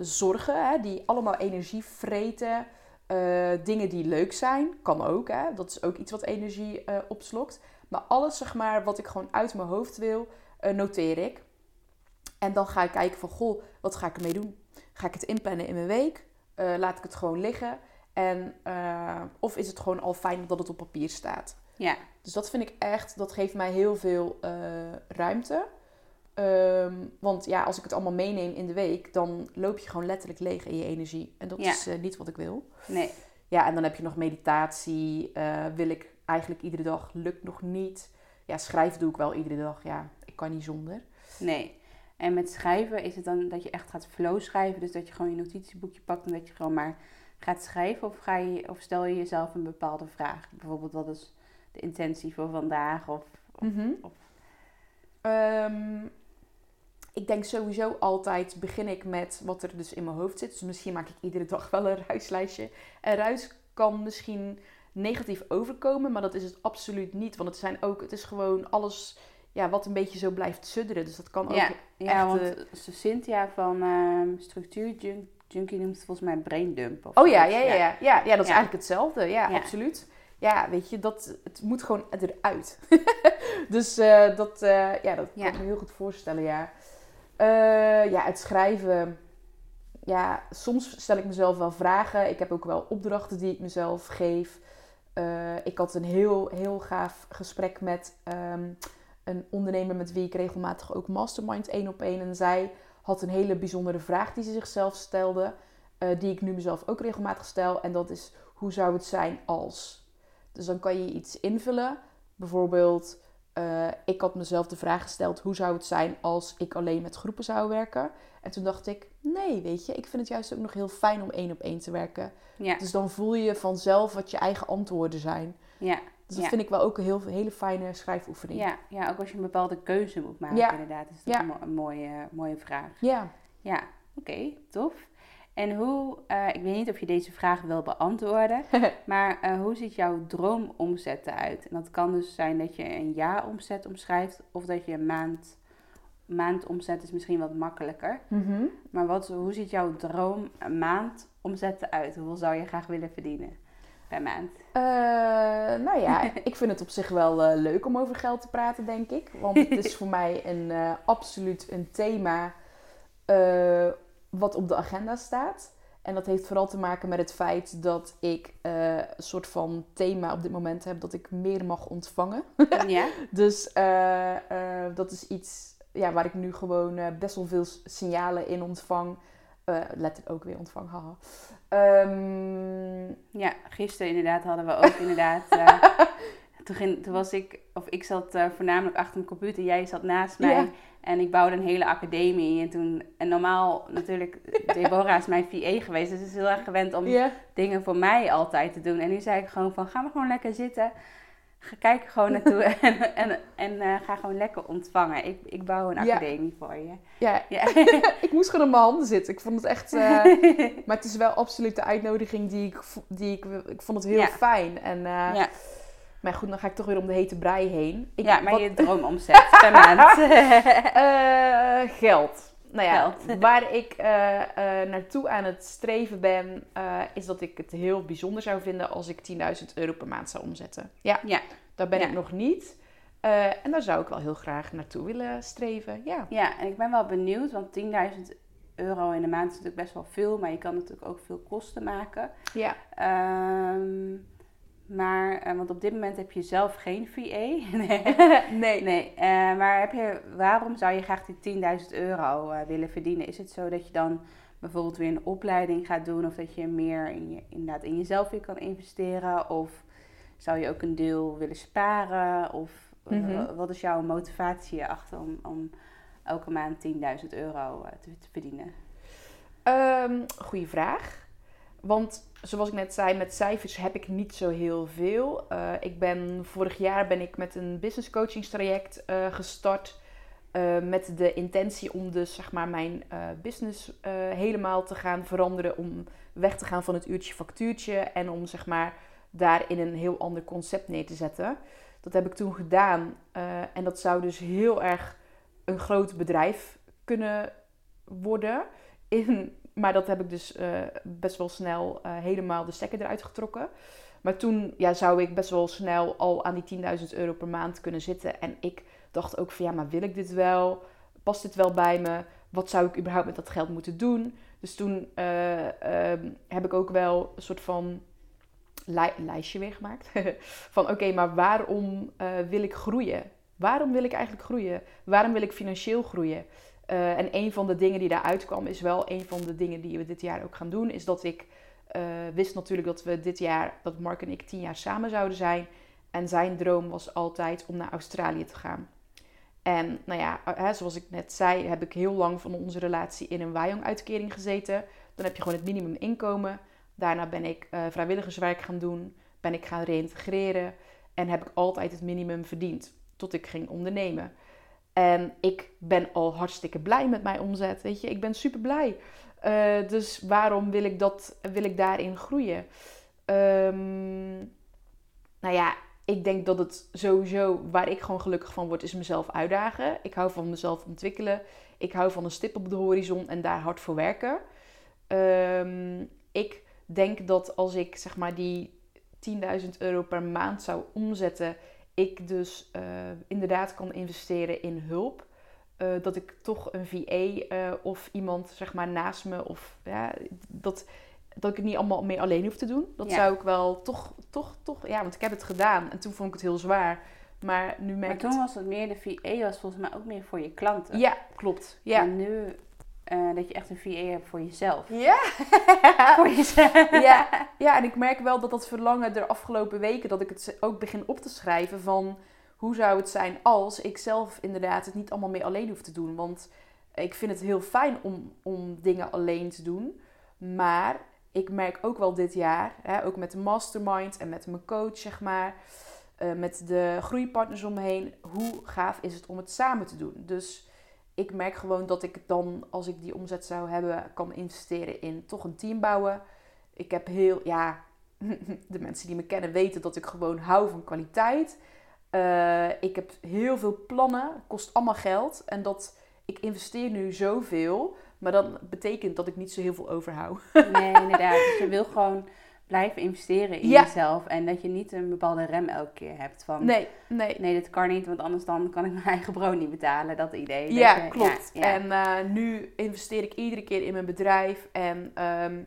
zorgen. Hè, die allemaal energie vreten. Eh, dingen die leuk zijn. Kan ook. Hè. Dat is ook iets wat energie eh, opslokt. Maar alles zeg maar wat ik gewoon uit mijn hoofd wil. eh, noteer ik. En dan ga ik kijken van... Goh, wat ga ik ermee doen? Ga ik het inplannen in mijn week? Laat ik het gewoon liggen? En, of is het gewoon al fijn dat het op papier staat? Ja. Dus dat vind ik echt, dat geeft mij heel veel ruimte. Ehm, want ja, als ik het allemaal meeneem in de week, dan loop je gewoon letterlijk leeg in je energie. En dat Ja. is eh, niet wat ik wil. Nee. Ja, en dan heb je nog meditatie. eh, wil ik eigenlijk iedere dag, lukt nog niet. Ja, schrijven doe ik wel iedere dag. Ja, ik kan niet zonder. Nee. En met schrijven is het dan dat je echt gaat flow schrijven. Dus dat je gewoon je notitieboekje pakt en dat je gewoon maar gaat schrijven. Of, ga je, of stel je jezelf een bepaalde vraag. Bijvoorbeeld wat is de intentie voor vandaag? Of, of, of- Ehm, ik denk sowieso altijd begin ik met wat er dus in mijn hoofd zit. Dus misschien maak ik iedere dag wel een ruislijstje. En ruis kan misschien negatief overkomen, maar dat is het absoluut niet. Want het zijn ook, het is gewoon alles ja, wat een beetje zo blijft sudderen. Dus dat kan ook ja, ja, echt, want eh, Cynthia van ehm Structuur Jun- Junkie noemt het volgens mij braindump. Of Oh ja, ja, ja, ja. Ja, ja dat is Ja. eigenlijk hetzelfde. Ja, Ja. absoluut. Ja, weet je, dat, het moet gewoon eruit. dus eh, dat, eh, ja, dat Ja. kan ik me heel goed voorstellen, ja. Eh, ja, het schrijven. Ja, soms stel ik mezelf wel vragen. Ik heb ook wel opdrachten die ik mezelf geef. Eh, ik had een heel, heel gaaf gesprek met ehm, een ondernemer met wie ik regelmatig ook mastermind één op één. En zij had een hele bijzondere vraag die ze zichzelf stelde. eh, die ik nu mezelf ook regelmatig stel. En dat is, hoe zou het zijn als? Dus dan kan je iets invullen. Bijvoorbeeld, eh, ik had mezelf de vraag gesteld, hoe zou het zijn als ik alleen met groepen zou werken? En toen dacht ik, nee, weet je, ik vind het juist ook nog heel fijn om één op één te werken. Ja, Dus dan voel je vanzelf wat je eigen antwoorden zijn. ja, Dus dat Ja. vind ik wel ook een heel, hele fijne schrijfoefening. ja, ja, ook als je een bepaalde keuze moet maken Ja. inderdaad. Is dat Ja. een, mo- een mooie, mooie vraag. Ja. Ja, oké, tof. En hoe, eh, ik weet niet of je deze vraag wil beantwoorden, maar eh, hoe ziet jouw droomomzet eruit? En dat kan dus zijn dat je een jaaromzet omschrijft of dat je een maand, maandomzet is misschien wat makkelijker. Mhm. Maar wat, hoe ziet jouw droom maandomzet eruit? Hoeveel zou je graag willen verdienen per maand? Eh, nou ja, ik vind het op zich wel leuk om over geld te praten, denk ik. Want het is voor mij een, absoluut een thema wat op de agenda staat. En dat heeft vooral te maken met het feit dat ik eh, een soort van thema op dit moment heb dat ik meer mag ontvangen. ja? Dus eh, eh, dat is iets ja, waar ik nu gewoon best wel veel signalen in ontvang. Letterlijk ook weer ontvang, haha. Ehm, Ja, gisteren inderdaad hadden we ook inderdaad. Toen, ging, toen was ik, of ik zat eh, voornamelijk achter mijn computer, jij zat naast mij. Ja. En ik bouwde een hele academie. En toen, en normaal natuurlijk, Deborah is mijn VA geweest. Dus ze is heel erg gewend om ja. dingen voor mij altijd te doen. En nu zei ik gewoon van, ga maar gewoon lekker zitten. Ga kijken gewoon naartoe en, en, en eh, ga gewoon lekker ontvangen. Ik, ik bouw een Ja. academie voor je. Ja, Ja. ik moest gewoon op mijn handen zitten. Ik vond het echt... eh, maar het is wel absoluut de uitnodiging die ik... Die ik, ik vond het heel fijn. En, ja. Maar goed, dan ga ik toch weer om de hete brei heen. Ik, ja, maar wat- je droomomzet per maand. Eh, geld. Nou ja, Geld. waar ik eh, eh, naartoe aan het streven ben, is dat ik het heel bijzonder zou vinden als ik 10.000 euro per maand zou omzetten. Ja, Ja. daar ben Ja. ik nog niet. En daar zou ik wel heel graag naartoe willen streven. Ja. Ja, en ik ben wel benieuwd, want 10.000 euro in de maand is natuurlijk best wel veel, maar je kan natuurlijk ook veel kosten maken. Ja. Ehm, Maar, eh, want op dit moment heb je zelf geen VA. nee. nee. nee. eh, maar heb je, waarom zou je graag die 10.000 euro eh, willen verdienen? Is het zo dat je dan bijvoorbeeld weer een opleiding gaat doen? Of dat je meer in, je, inderdaad in jezelf weer kan investeren? Of zou je ook een deel willen sparen? Of Mhm. wat is jouw motivatie achter om, om elke maand 10.000 euro te, te verdienen? Ehm goeie vraag. Want zoals ik net zei, met cijfers heb ik niet zo heel veel. Eh, ik ben, vorig jaar ben ik met een business coachingstraject eh, gestart. eh, met de intentie om dus zeg maar mijn business helemaal te gaan veranderen. Om weg te gaan van het uurtje factuurtje. En om zeg maar daarin een heel ander concept neer te zetten. Dat heb ik toen gedaan. en dat zou dus heel erg een groot bedrijf kunnen worden. In, maar dat heb ik dus eh, best wel snel eh, helemaal de stekker eruit getrokken. Maar toen ja, zou ik best wel snel al aan die 10.000 euro per maand kunnen zitten. En ik dacht ook van ja, maar wil ik dit wel? Past dit wel bij me? Wat zou ik überhaupt met dat geld moeten doen? Dus toen eh, ehm, heb ik ook wel een soort van li- lijstje weer gemaakt. van oké, maar waarom wil ik groeien? Waarom wil ik eigenlijk groeien? Waarom wil ik financieel groeien? Eh, en een van de dingen die daaruit kwam, is wel een van de dingen die we dit jaar ook gaan doen, is dat ik eh, wist natuurlijk dat we dit jaar, dat Mark en ik tien jaar samen zouden zijn. En zijn droom was altijd om naar Australië te gaan. En nou ja, eh, hè, zoals ik net zei, heb ik heel lang van onze relatie in een Wajong-uitkering gezeten. Dan heb je gewoon het minimuminkomen. Daarna ben ik vrijwilligerswerk gaan doen, ben ik gaan reïntegreren en heb ik altijd het minimum verdiend tot ik ging ondernemen. En ik ben al hartstikke blij met mijn omzet, weet je. Ik ben super blij. Eh, dus waarom wil ik, dat, wil ik daarin groeien? Ehm, nou ja, ik denk dat het sowieso, waar ik gewoon gelukkig van word, is mezelf uitdagen. Ik hou van mezelf ontwikkelen. Ik hou van een stip op de horizon en daar hard voor werken. Ehm, ik denk dat als ik zeg maar die 10.000 euro per maand zou omzetten, ik dus eh, inderdaad kan investeren in hulp. Eh, dat ik toch een VA eh, of iemand zeg maar naast me of ja, dat, dat ik het niet allemaal meer alleen hoef te doen. Dat Ja. zou ik wel toch, toch, toch, ja, want ik heb het gedaan en toen vond ik het heel zwaar. Maar nu merk Maar toen het. was het meer, de VA was volgens mij ook meer voor je klanten. Ja, klopt. Ja. En nu eh, dat je echt een VA hebt voor jezelf. Ja. Voor jezelf. ja, ja, en ik merk wel dat dat verlangen de afgelopen weken, dat ik het ook begin op te schrijven van hoe zou het zijn als ik zelf inderdaad het niet allemaal meer alleen hoef te doen. Want ik vind het heel fijn om, om dingen alleen te doen. Maar ik merk ook wel dit jaar, hè, ook met de mastermind en met mijn coach, zeg maar, eh, met de groeipartners om me heen, hoe gaaf is het om het samen te doen. Dus ik merk gewoon dat ik dan, als ik die omzet zou hebben, kan investeren in toch een team bouwen. Ik heb heel, ja, de mensen die me kennen weten dat ik gewoon hou van kwaliteit. Eh, ik heb heel veel plannen, kost allemaal geld. En dat ik investeer nu zoveel, maar dat betekent dat ik niet zo heel veel overhoud. Nee, inderdaad. Dus je wil gewoon blijven investeren in Ja. jezelf. En dat je niet een bepaalde rem elke keer hebt van... Nee, nee. Nee, dit kan niet, want anders dan kan ik mijn eigen brood niet betalen. Dat idee. Dat Ja, je- klopt. ja, ja. En eh, nu investeer ik iedere keer in mijn bedrijf. En ehm,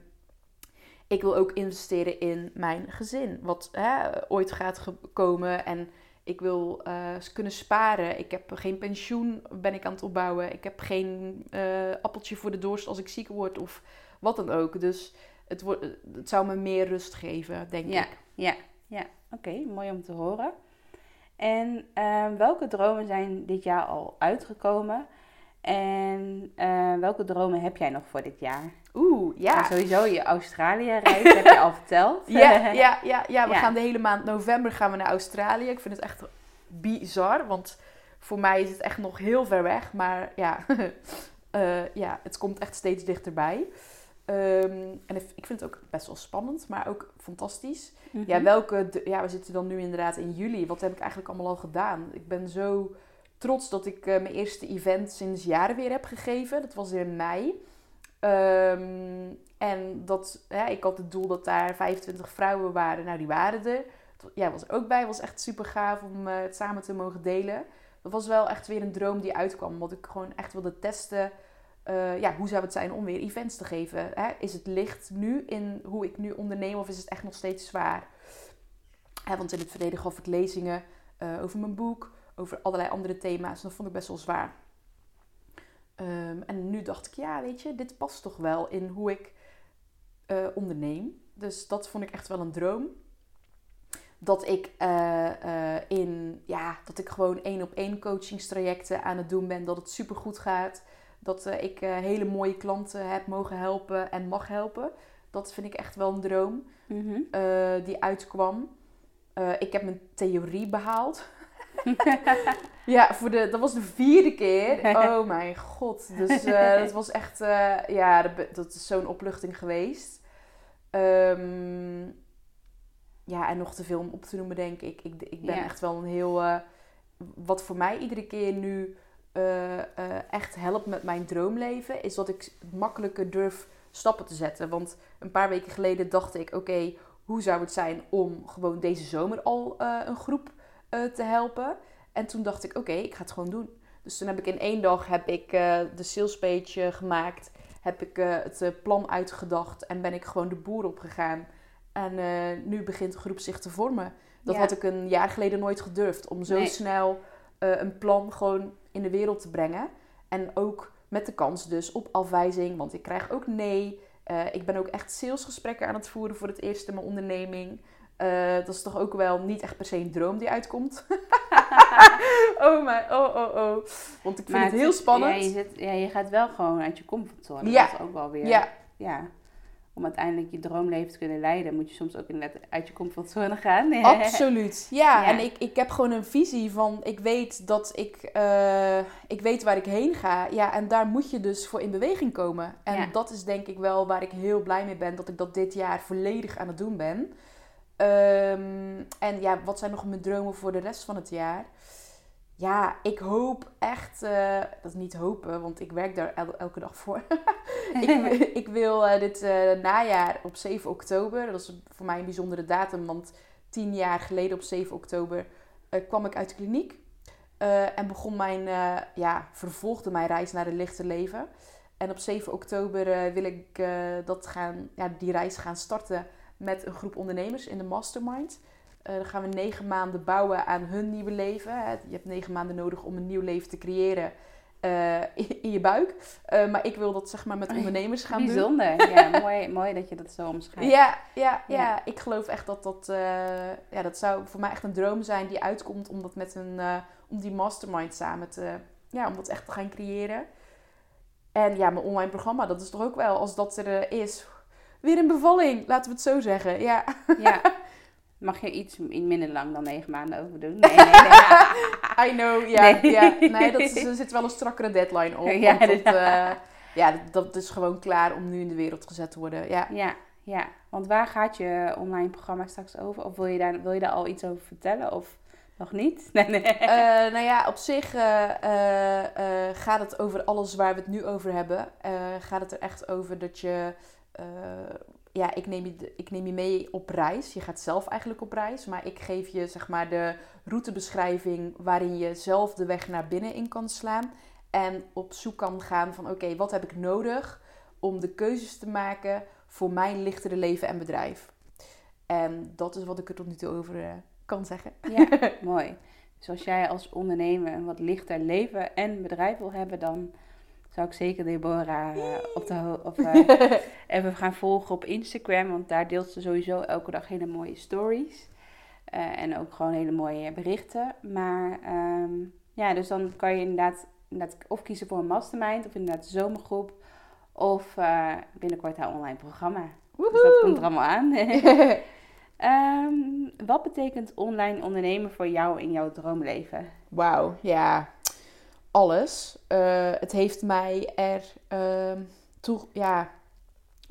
ik wil ook investeren in mijn gezin. Wat hè, ooit gaat ge- komen. En ik wil eh, kunnen sparen. Ik heb geen pensioen, ben ik aan het opbouwen. Ik heb geen eh, appeltje voor de dorst als ik ziek word. Of wat dan ook. Dus het, wordt, het zou me meer rust geven, denk Ja, ik. ja, ja. Oké, mooi om te horen. En ehm, welke dromen zijn dit jaar al uitgekomen? En eh, welke dromen heb jij nog voor dit jaar? Oeh, ja. Nou, sowieso je Australië-reis heb je al verteld. Ja, ja, ja, ja, we Ja. gaan de hele maand november gaan we naar Australië. Ik vind het echt bizar, want voor mij is het echt nog heel ver weg. Maar ja, eh, ja het komt echt steeds dichterbij. Ehm, en ik vind het ook best wel spannend, maar ook fantastisch. Mhm. Ja, welke, de- ja, we zitten dan nu inderdaad in juli. Wat heb ik eigenlijk allemaal al gedaan? Ik ben zo trots dat ik eh, mijn eerste event sinds jaren weer heb gegeven. Dat was in mei. Ehm, en dat, ja, ik had het doel dat daar 25 vrouwen waren. Nou, die waren er. Jij was er ook bij. Het was echt super gaaf om eh, het samen te mogen delen. Dat was wel echt weer een droom die uitkwam. Omdat ik gewoon echt wilde testen. Eh, ja, hoe zou het zijn om weer events te geven? Hè? Is het licht nu in hoe ik nu onderneem of is het echt nog steeds zwaar? Want in het verleden gaf ik lezingen eh, over mijn boek, over allerlei andere thema's. Dat vond ik best wel zwaar. Ehm, en nu dacht ik, ja, weet je, dit past toch wel in hoe ik eh, onderneem. Dus dat vond ik echt wel een droom. Dat ik, in, ja, dat ik gewoon één op één coachingstrajecten aan het doen ben. Dat het super goed gaat. Dat eh, ik eh, hele mooie klanten heb mogen helpen en mag helpen. Dat vind ik echt wel een droom Mhm. eh, die uitkwam. Ik heb mijn theorie behaald. ja, voor de, dat was de vierde keer. Oh mijn god. Dus dat was echt, ja, dat, dat is zo'n opluchting geweest. Ehm, ja, en nog te veel om op te noemen, denk ik. Ik, ik ben Ja. echt wel een heel... wat voor mij iedere keer nu eh, eh, echt helpt met mijn droomleven... is dat ik makkelijker durf stappen te zetten. Want een paar weken geleden dacht ik... oké, hoe zou het zijn om gewoon deze zomer al eh, een groep te helpen? En toen dacht ik, oké, ik ga het gewoon doen. Dus toen heb ik in één dag heb ik, de salespage gemaakt. Heb ik het plan uitgedacht. En ben ik gewoon de boer opgegaan. En nu begint de groep zich te vormen. Dat Ja. had ik een jaar geleden nooit gedurfd. Om zo Nee. snel een plan gewoon in de wereld te brengen. En ook met de kans dus op afwijzing. Want ik krijg ook nee. Eh, ik ben ook echt salesgesprekken aan het voeren voor het eerst in mijn onderneming. Eh, dat is toch ook wel niet echt per se een droom die uitkomt. oh mijn, oh oh oh. Want ik vind het heel spannend. Ja je, zit, ja, je gaat wel gewoon uit je comfortzone. Ja. Dat is ook wel weer... Ja, ja. Om uiteindelijk je droomleven te kunnen leiden, moet je soms ook inderdaad uit je comfortzone gaan. absoluut. Ja, Ja. en ik, ik heb gewoon een visie van, ik weet dat ik, eh, ik weet waar ik heen ga. Ja, en daar moet je dus voor in beweging komen. En Ja. dat is denk ik wel waar ik heel blij mee ben, dat ik dat dit jaar volledig aan het doen ben. Ehm, en ja, wat zijn nog mijn dromen voor de rest van het jaar? Ja, ik hoop echt, eh, dat is niet hopen, want ik werk daar el- elke dag voor. ik, ik wil eh, dit eh, najaar op 7 oktober, dat is voor mij een bijzondere datum, want tien jaar geleden op 7 oktober kwam ik uit de kliniek. en begon mijn, ja, vervolgde mijn reis naar het lichte leven. En op 7 oktober wil ik dat gaan, ja, die reis gaan starten met een groep ondernemers in de mastermind. Eh, dan gaan we negen maanden bouwen aan hun nieuwe leven. Hè. Je hebt negen maanden nodig om een nieuw leven te creëren eh, in, in je buik. Eh, maar ik wil dat zeg maar met ondernemers gaan doen. Bijzonder. Ja, mooi, mooi dat je dat zo omschrijft. Ja, ja, ja, Ja. ik geloof echt dat dat, ja, dat zou voor mij echt een droom zijn die uitkomt om dat met een, om die mastermind samen te, ja, om dat echt te gaan creëren. En ja, mijn online programma, dat is toch ook wel, als dat er is, weer een bevalling, laten we het zo zeggen. Ja, Ja. Mag je iets in minder lang dan negen maanden over doen? Nee, nee, nee. I know, ja. Nee. ja. Nee, dat is, er zit wel een strakkere deadline op. Ja, dat, eh, ja, dat, dat is gewoon klaar om nu in de wereld gezet te worden. Ja. Ja, ja. Want waar gaat je online programma straks over? Of wil je daar, wil je daar al iets over vertellen? Of nog niet? Nee, nee. Eh, nou ja, op zich eh, gaat het over alles waar we het nu over hebben. Gaat het er echt over dat je... ja, ik neem, je, ik neem je mee op reis. Je gaat zelf eigenlijk op reis. Maar ik geef je zeg maar de routebeschrijving waarin je zelf de weg naar binnen in kan slaan. En op zoek kan gaan van oké, wat heb ik nodig om de keuzes te maken voor mijn lichtere leven en bedrijf. En dat is wat ik er tot nu toe over eh, kan zeggen. Ja, mooi. Dus als jij als ondernemer een wat lichter leven en bedrijf wil hebben, dan zou ik zeker Deborah eh, op de of, eh, even gaan volgen op Instagram. Want daar deelt ze sowieso elke dag hele mooie stories. Eh, en ook gewoon hele mooie berichten. Maar ehm, ja, dus dan kan je inderdaad, inderdaad of kiezen voor een mastermind of inderdaad de zomergroep. Of binnenkort haar online programma. Dus dat komt er allemaal aan. Ehm, wat betekent online ondernemen voor jou in jouw droomleven? Wauw, ja. Alles. Eh, het heeft mij er ehm, toe, ja,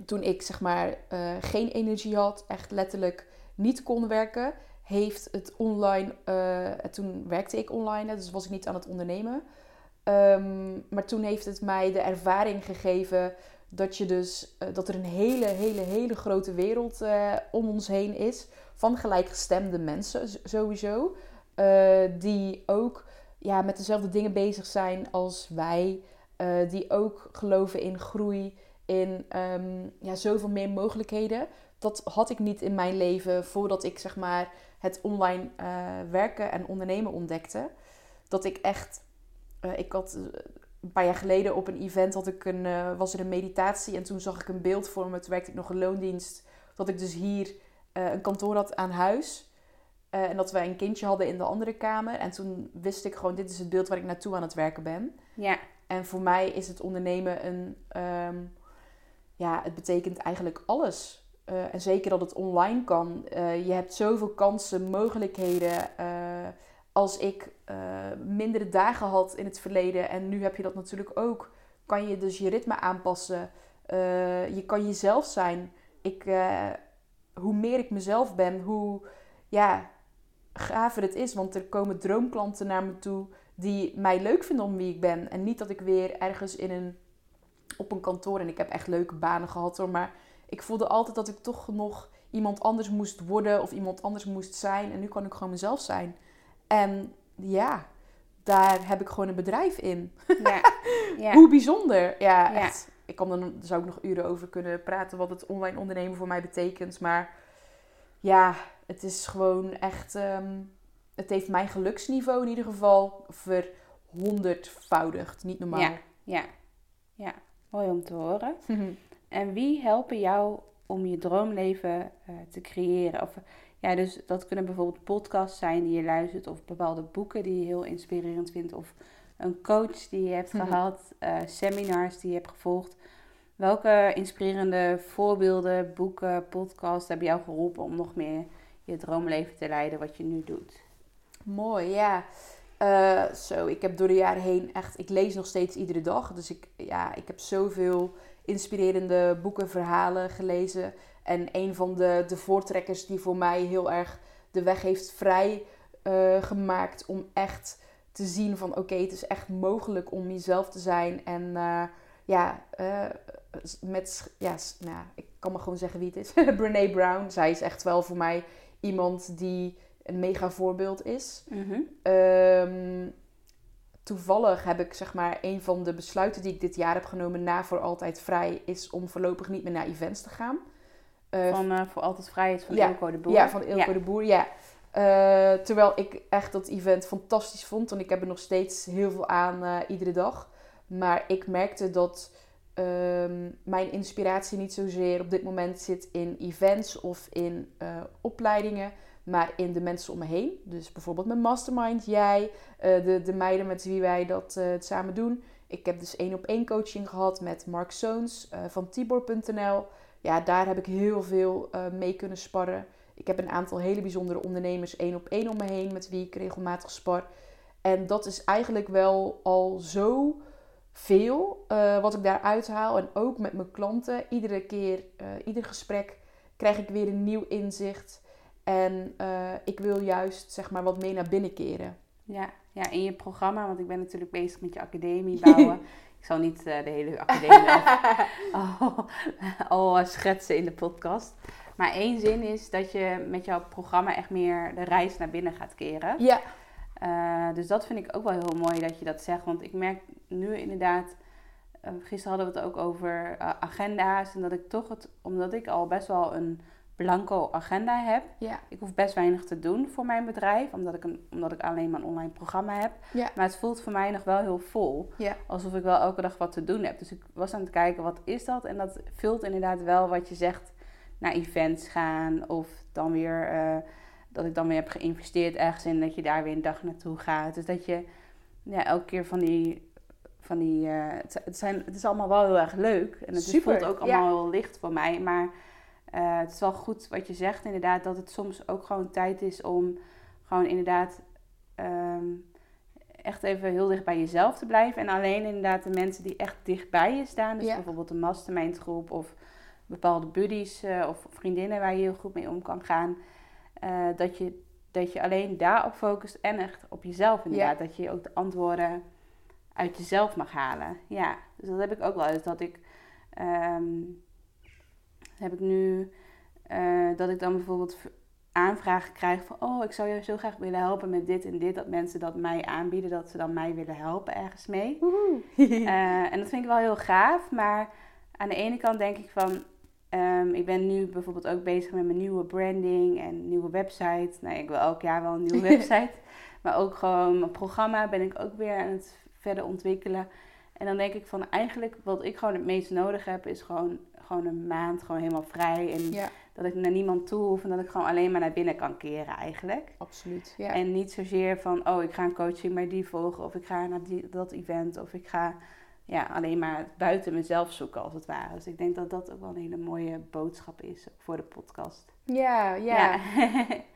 toen ik zeg maar eh, geen energie had, echt letterlijk niet kon werken, heeft het online, eh, toen werkte ik online, dus was ik niet aan het ondernemen. Ehm, maar toen heeft het mij de ervaring gegeven dat, je dus, dat er een hele, hele, hele grote wereld om ons heen is. Van gelijkgestemde mensen sowieso. die ook ja, met dezelfde dingen bezig zijn als wij. eh, die ook geloven in groei, in ehm, ja, zoveel meer mogelijkheden. dat had ik niet in mijn leven voordat ik zeg maar het online eh, werken en ondernemen ontdekte. Dat ik echt, eh, ik had een paar jaar geleden op een event had ik een, was er een meditatie en toen zag ik een beeld voor me. Toen werkte ik nog een loondienst. Dat ik dus hier een kantoor had aan huis. Eh, en dat wij een kindje hadden in de andere kamer. En toen wist ik gewoon, dit is het beeld waar ik naartoe aan het werken ben. Ja, En voor mij is het ondernemen een, ehm, ja, het betekent eigenlijk alles. Eh, en zeker dat het online kan. Eh, je hebt zoveel kansen, mogelijkheden. Als ik mindere dagen had in het verleden en nu heb je dat natuurlijk ook, kan je dus je ritme aanpassen. Je kan jezelf zijn. Ik, hoe meer ik mezelf ben, hoe ja, gaver het is. Want er komen droomklanten naar me toe die mij leuk vinden om wie ik ben. En niet dat ik weer ergens in een, op een kantoor, en ik heb echt leuke banen gehad hoor, maar ik voelde altijd dat ik toch nog iemand anders moest worden of iemand anders moest zijn. En nu kan ik gewoon mezelf zijn. En ja, daar heb ik gewoon een bedrijf in. ja, ja. Hoe bijzonder. Ja, Ja. echt. Ik kan er, daar zou ik nog uren over kunnen praten wat het online ondernemen voor mij betekent. Maar ja, het is gewoon echt... ehm, het heeft mijn geluksniveau in ieder geval verhonderdvoudigd. Niet normaal. Ja. Ja, ja. Mooi om te horen. En wie helpen jou om je droomleven eh, te creëren? Of ja, dus dat kunnen bijvoorbeeld podcasts zijn die je luistert, of bepaalde boeken die je heel inspirerend vindt, of een coach die je hebt Mhm. gehad, eh, seminars die je hebt gevolgd. Welke inspirerende voorbeelden, boeken, podcasts hebben jou geholpen om nog meer je droomleven te leiden wat je nu doet? Mooi, ja. Eh, zo, ik heb door de jaren heen echt... Ik lees nog steeds iedere dag. Dus ik, ja, ik heb zoveel inspirerende boeken, verhalen gelezen. En een van de, de voortrekkers die voor mij heel erg de weg heeft vrij eh, gemaakt... om echt te zien van... Oké, het is echt mogelijk om jezelf te zijn. En eh, ja, met... Ja, nou, ik kan maar gewoon zeggen wie het is. Brene Brown. Zij is echt wel voor mij iemand die een mega voorbeeld is. Ehm, toevallig heb ik zeg maar een van de besluiten die ik dit jaar heb genomen na voor altijd vrij is om voorlopig niet meer naar events te gaan. Eh, Van eh, Voor Altijd Vrijheid van Ja, Ilko de Boer. ja, van Ilko de Boer, ja. Eh, terwijl ik echt dat event fantastisch vond en ik heb er nog steeds heel veel aan iedere dag. Maar ik merkte dat ehm, mijn inspiratie niet zozeer op dit moment zit in events of in eh, opleidingen, maar in de mensen om me heen. Dus bijvoorbeeld mijn mastermind, jij, eh, de, de meiden met wie wij dat eh, samen doen. Ik heb dus één op één coaching gehad met Mark Zoons van Tibor.nl. Ja, daar heb ik heel veel mee kunnen sparren. Ik heb een aantal hele bijzondere ondernemers één op één om me heen met wie ik regelmatig spar. En dat is eigenlijk wel al zo veel eh, wat ik daar uithaal. En ook met mijn klanten. Iedere keer, eh, ieder gesprek krijg ik weer een nieuw inzicht. En eh, ik wil juist zeg maar wat meer naar binnen keren. Ja, ja, in je programma, want ik ben natuurlijk bezig met je academie bouwen. ik zal niet de hele academie al, al schetsen in de podcast. Maar één zin is dat je met jouw programma echt meer de reis naar binnen gaat keren. Ja, Eh, dus dat vind ik ook wel heel mooi dat je dat zegt. Want ik merk nu inderdaad, eh, gisteren hadden we het ook over eh, agenda's. En dat ik toch het, omdat ik al best wel een blanco agenda heb. ja, Ik hoef best weinig te doen voor mijn bedrijf, omdat ik, een, omdat ik alleen maar een online programma heb. Ja. Maar het voelt voor mij nog wel heel vol. Ja. Alsof ik wel elke dag wat te doen heb. Dus ik was aan het kijken, wat is dat? En dat vult inderdaad wel wat je zegt, naar events gaan. Of dan weer, dat ik dan weer heb geïnvesteerd ergens in, dat je daar weer een dag naartoe gaat. Dus dat je ja, elke keer van die... Van die eh, het, zijn, het is allemaal wel heel erg leuk. En het Super, voelt ook allemaal heel licht voor mij. Maar eh, het is wel goed wat je zegt, inderdaad, dat het soms ook gewoon tijd is om gewoon inderdaad ehm, echt even heel dicht bij jezelf te blijven. En alleen inderdaad de mensen die echt dicht bij je staan, dus Ja. bijvoorbeeld een mastermind groep of bepaalde buddies eh, of vriendinnen waar je heel goed mee om kan gaan, eh, dat, je, dat je alleen daarop focust en echt op jezelf inderdaad. Dat je ook de antwoorden uit jezelf mag halen. Ja, dus dat heb ik ook wel eens, dat ik... ehm, heb ik nu eh, dat ik dan bijvoorbeeld aanvragen krijg van... oh, ik zou jou zo graag willen helpen met dit en dit. Dat mensen dat mij aanbieden, dat ze dan mij willen helpen ergens mee. Eh, en dat vind ik wel heel gaaf. Maar aan de ene kant denk ik van... Ehm, ik ben nu bijvoorbeeld ook bezig met mijn nieuwe branding en nieuwe website. Nou, ik wil elk jaar wel een nieuwe website. Maar ook gewoon mijn programma ben ik ook weer aan het verder ontwikkelen. En dan denk ik van eigenlijk wat ik gewoon het meest nodig heb is gewoon, gewoon een maand gewoon helemaal vrij. En Ja, dat ik naar niemand toe hoef en dat ik gewoon alleen maar naar binnen kan keren eigenlijk. absoluut. Ja. En niet zozeer van, oh, ik ga een coaching bij die volgen. Of ik ga naar die, dat event. Of ik ga ja, alleen maar buiten mezelf zoeken als het ware. Dus ik denk dat dat ook wel een hele mooie boodschap is voor de podcast. ja, ja.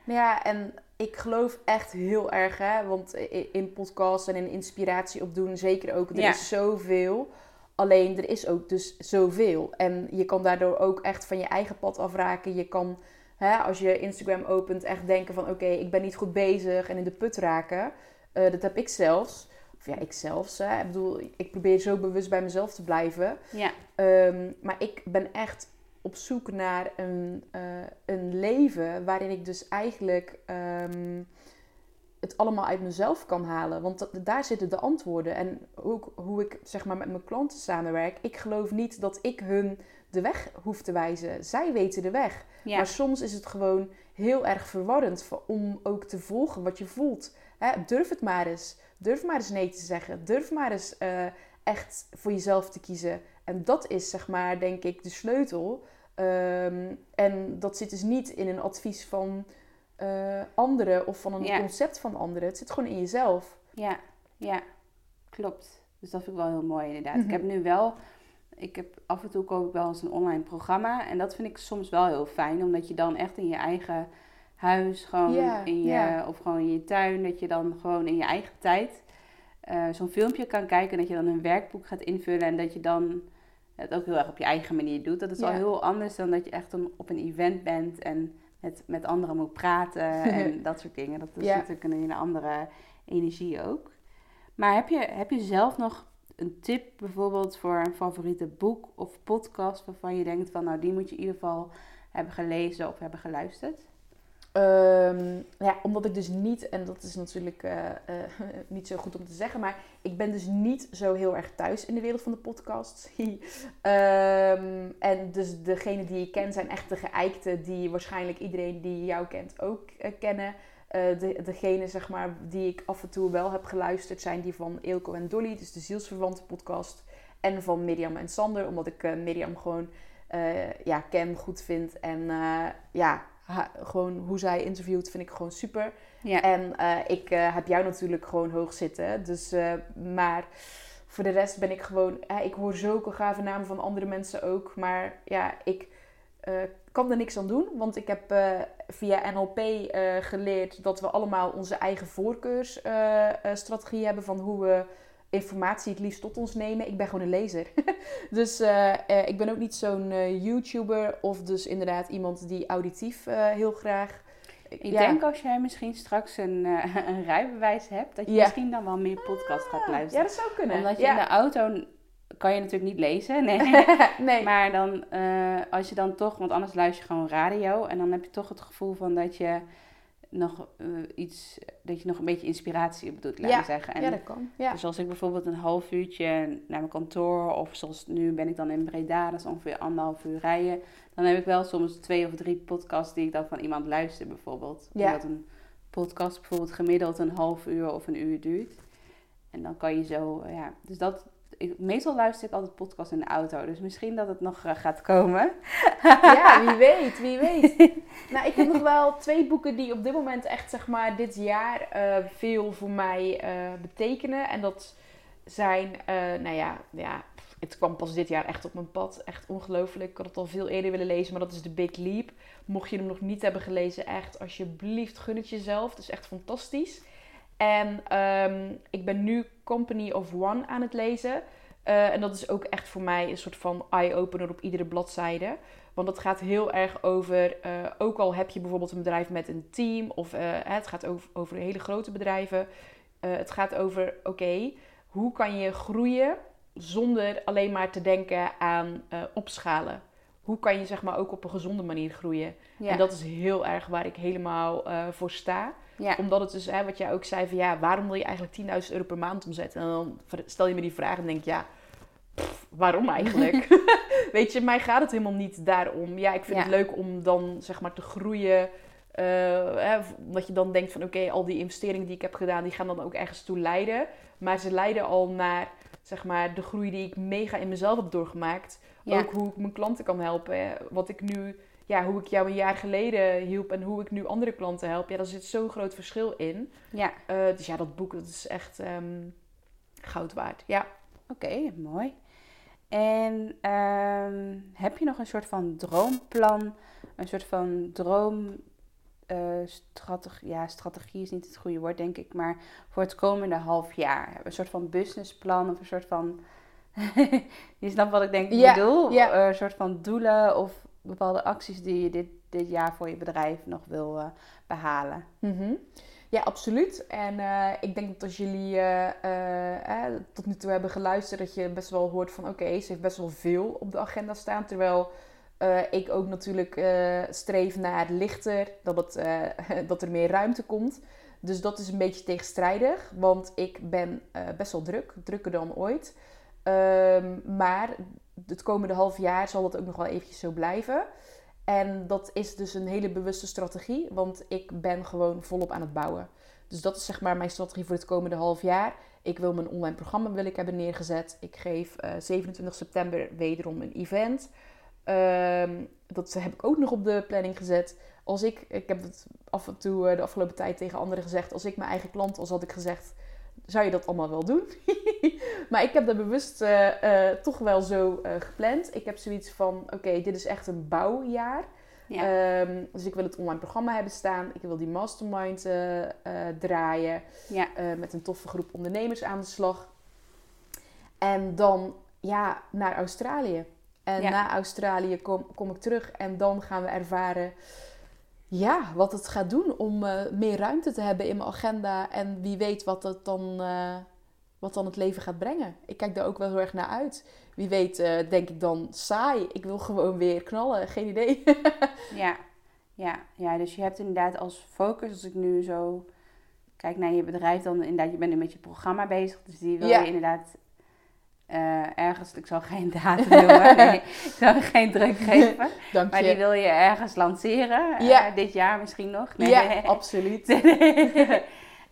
Ja, en ik geloof echt heel erg, hè, want in podcasts en in inspiratie opdoen, zeker ook, er Ja. is zoveel. Alleen er is ook dus zoveel. En je kan daardoor ook echt van je eigen pad afraken. Je kan, hè, als je Instagram opent, echt denken van oké, ik ben niet goed bezig en in de put raken. Eh, dat heb ik zelfs. Of ja, ik zelfs. Hè. Ik bedoel, ik probeer zo bewust bij mezelf te blijven. ja, Ehm, maar ik ben echt op zoek naar een, eh, een leven waarin ik dus eigenlijk ehm, het allemaal uit mezelf kan halen. Want dat- daar zitten de antwoorden. En ook hoe ik zeg maar, met mijn klanten samenwerk. Ik geloof niet dat ik hun de weg hoef te wijzen. Zij weten de weg. ja. Maar soms is het gewoon heel erg verwarrend om ook te volgen wat je voelt. Hè, durf het maar eens. Durf maar eens nee te zeggen. Durf maar eens eh, echt voor jezelf te kiezen. En dat is zeg maar denk ik de sleutel. Ehm, en dat zit dus niet in een advies van eh, anderen of van een Ja. concept van anderen. Het zit gewoon in jezelf. Ja, ja, klopt. Dus dat vind ik wel heel mooi inderdaad. Ik Mhm. heb nu wel, ik heb af en toe koop ik wel eens een online programma. En dat vind ik soms wel heel fijn, omdat je dan echt in je eigen huis, gewoon in je, of gewoon in je tuin, dat je dan gewoon in je eigen tijd eh, zo'n filmpje kan kijken. En dat je dan een werkboek gaat invullen en dat je dan het ook heel erg op je eigen manier doet. Dat is al heel anders dan dat je echt een, op een event bent en met, met anderen moet praten en dat soort dingen. Dat is natuurlijk een hele andere energie ook. Maar heb je, heb je zelf nog een tip bijvoorbeeld voor een favoriete boek of podcast waarvan je denkt van nou die moet je in ieder geval hebben gelezen of hebben geluisterd? Ehm, ja, omdat ik dus niet, en dat is natuurlijk eh, eh, niet zo goed om te zeggen, maar ik ben dus niet zo heel erg thuis in de wereld van de podcasts. Ehm, en dus degene die ik ken zijn echt de geëikte die waarschijnlijk iedereen die jou kent ook eh, kennen. De, degene zeg maar, die ik af en toe wel heb geluisterd zijn die van Eelco en Dolly, dus de zielsverwante podcast. En van Mirjam en Sander, omdat ik Mirjam gewoon ja, ken, goed vind. En ja, ha- gewoon hoe zij interviewt vind ik gewoon super. Ja. En eh, ik eh, heb jou natuurlijk gewoon hoog zitten. Dus, eh, maar voor de rest ben ik gewoon... ik hoor zulke gave namen van andere mensen ook. Maar ja, ik kan er niks aan doen. Want ik heb via NLP geleerd dat we allemaal onze eigen voorkeursstrategie hebben... van hoe we informatie het liefst tot ons nemen. Ik ben gewoon een lezer. dus eh, eh, ik ben ook niet zo'n eh, YouTuber... of dus inderdaad iemand die auditief heel graag... Ik Ja. denk als jij misschien straks een, een rijbewijs hebt, dat je Ja. misschien dan wel meer podcast gaat Ja, luisteren. dat zou kunnen. Omdat je ja. in de auto kan je natuurlijk niet lezen, nee. nee. Maar dan, als je dan toch, want anders luister je gewoon radio. En dan heb je toch het gevoel van dat je nog eh, iets, dat je nog een beetje inspiratie op doet, laat Ja, zeggen. En ja, dat kan. Ja. Dus als ik bijvoorbeeld een half uurtje naar mijn kantoor, of zoals nu ben ik dan in Breda, dat is ongeveer anderhalf uur rijden. Dan heb ik wel soms twee of drie podcasts die ik dan van iemand luister, bijvoorbeeld. Ja. Omdat een podcast bijvoorbeeld gemiddeld een half uur of een uur duurt. En dan kan je zo, ja. Dus dat, ik, meestal luister ik altijd podcast in de auto. Dus misschien dat het nog eh, gaat komen. ja, wie weet, wie weet. nou, ik heb nog wel twee boeken die op dit moment echt, zeg maar, dit jaar eh, veel voor mij eh, betekenen. En dat zijn, nou ja, ja, het kwam pas dit jaar echt op mijn pad. Echt ongelooflijk. Ik had het al veel eerder willen lezen, maar dat is The Big Leap. Mocht je hem nog niet hebben gelezen, echt, alsjeblieft, gun het jezelf. Het is echt fantastisch. En ehm, ik ben nu Company of One aan het lezen. Eh, en dat is ook echt voor mij een soort van eye-opener op iedere bladzijde. Want het gaat heel erg over, eh, ook al heb je bijvoorbeeld een bedrijf met een team, of eh, het gaat over, over hele grote bedrijven. Het gaat over, oké, hoe kan je groeien zonder alleen maar te denken aan opschalen? Hoe kan je zeg maar ook op een gezonde manier groeien? Ja. En dat is heel erg waar ik helemaal voor sta ja. omdat het dus, hè, wat jij ook zei, van ja, waarom wil je eigenlijk 10.000 euro per maand omzetten? En dan stel je me die vraag en denk ja, pff, waarom eigenlijk? weet je, mij gaat het helemaal niet daarom. Ja, ik vind Ja. het leuk om dan zeg maar te groeien. eh, hè, omdat je dan denkt van oké, al die investeringen die ik heb gedaan, die gaan dan ook ergens toe leiden. Maar ze leiden al naar zeg maar de groei die ik mega in mezelf heb doorgemaakt. Ja. Ook hoe ik mijn klanten kan helpen. hè. Wat ik nu, ja, hoe ik jou een jaar geleden hielp en hoe ik nu andere klanten help. Ja, daar zit zo'n groot verschil in. Ja, Eh, dus ja, dat boek dat is echt ehm, goud waard. Ja. oké, mooi. En ehm, heb je nog een soort van droomplan, een soort van droom eh, strategie, ja, strategie is niet het goede woord, denk ik, maar voor het komende half jaar. Een soort van businessplan of een soort van, je snapt wat ik denk ik Ja, bedoel, ja. Eh, een soort van doelen of bepaalde acties die je dit, dit jaar voor je bedrijf nog wil eh, behalen. Mhm. Ja, absoluut. En eh, ik denk dat als jullie eh, tot nu toe hebben geluisterd, dat je best wel hoort van oké, ze heeft best wel veel op de agenda staan. Terwijl ik ook natuurlijk streef naar lichter, dat, het, dat er meer ruimte komt. Dus dat is een beetje tegenstrijdig, want ik ben best wel druk, drukker dan ooit. Ehm, maar het komende half jaar zal dat ook nog wel eventjes zo blijven. En dat is dus een hele bewuste strategie, want ik ben gewoon volop aan het bouwen. Dus dat is zeg maar mijn strategie voor het komende half jaar. Ik wil mijn online programma wil ik hebben neergezet. Ik geef eh, 27 september wederom een event. Ehm, dat heb ik ook nog op de planning gezet. Als ik, ik heb het af en toe eh, de afgelopen tijd tegen anderen gezegd. Als ik mijn eigen klant was, had ik gezegd, zou je dat allemaal wel doen? maar ik heb dat bewust eh, eh, toch wel zo eh, gepland. Ik heb zoiets van, oké, dit is echt een bouwjaar. Ja, Ehm, dus ik wil het online programma hebben staan. Ik wil die mastermind draaien. ja, met een toffe groep ondernemers aan de slag. En dan ja, naar Australië. En Ja. na Australië kom, kom ik terug en dan gaan we ervaren ja, wat het gaat doen om meer ruimte te hebben in mijn agenda. En wie weet wat, het dan, wat dan het leven gaat brengen. Ik kijk daar ook wel heel erg naar uit. Wie weet eh, denk ik dan saai. Ik wil gewoon weer knallen. Geen idee. ja, ja, ja. Dus je hebt inderdaad als focus, als ik nu zo kijk naar je bedrijf, dan inderdaad, je bent nu met je programma bezig. Dus die wil Ja. je inderdaad eh, ergens, ik zal geen datum noemen, nee, ik zal geen druk geven. Dank Maar je. die wil je ergens lanceren, eh, dit jaar misschien nog. Nee. Ja, absoluut.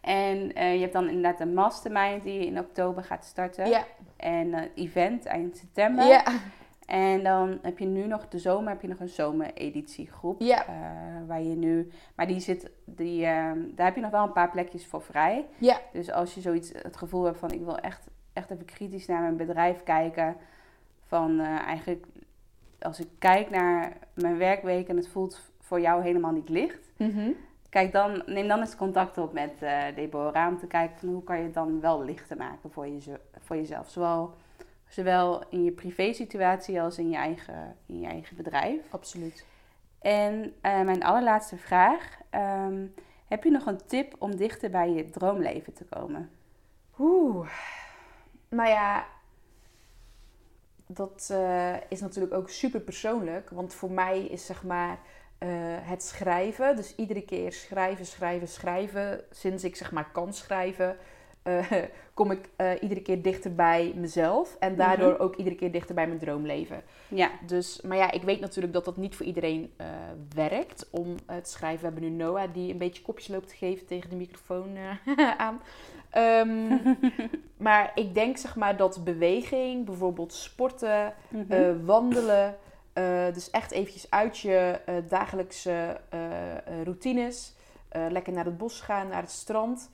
En eh, je hebt dan inderdaad een mastermind die in oktober gaat starten. Ja, En een event eind september. ja, En dan heb je nu nog de zomer, heb je nog een zomereditiegroep. ja, eh, waar je nu, maar die zit, die, ehm, daar heb je nog wel een paar plekjes voor vrij. ja. Dus als je zoiets, het gevoel hebt van ik wil echt, echt even kritisch naar mijn bedrijf kijken. Van eh, eigenlijk, als ik kijk naar mijn werkweek en het voelt voor jou helemaal niet licht. Mhm. Kijk dan, neem dan eens contact op met eh Deborah om te kijken van hoe kan je het dan wel lichter maken voor, je, voor jezelf. Zowel, zowel in je privé situatie als in je eigen, in je eigen bedrijf. Absoluut. En eh, mijn allerlaatste vraag. ehm, heb je nog een tip om dichter bij je droomleven te komen? Oeh. Nou ja, dat eh, is natuurlijk ook super persoonlijk. Want voor mij is zeg maar het schrijven, dus iedere keer schrijven, schrijven, schrijven. Sinds ik zeg maar kan schrijven, eh, kom ik eh, iedere keer dichter bij mezelf. En daardoor ook iedere keer dichter bij mijn droomleven. Ja, Dus, maar ja, ik weet natuurlijk dat dat niet voor iedereen eh, werkt om te schrijven. We hebben nu Noah die een beetje kopjes loopt te geven tegen de microfoon aan. Ehm, maar ik denk zeg maar dat beweging, bijvoorbeeld sporten, Mhm. eh, wandelen, eh, dus echt eventjes uit je eh, dagelijkse eh, routines, lekker naar het bos gaan, naar het strand.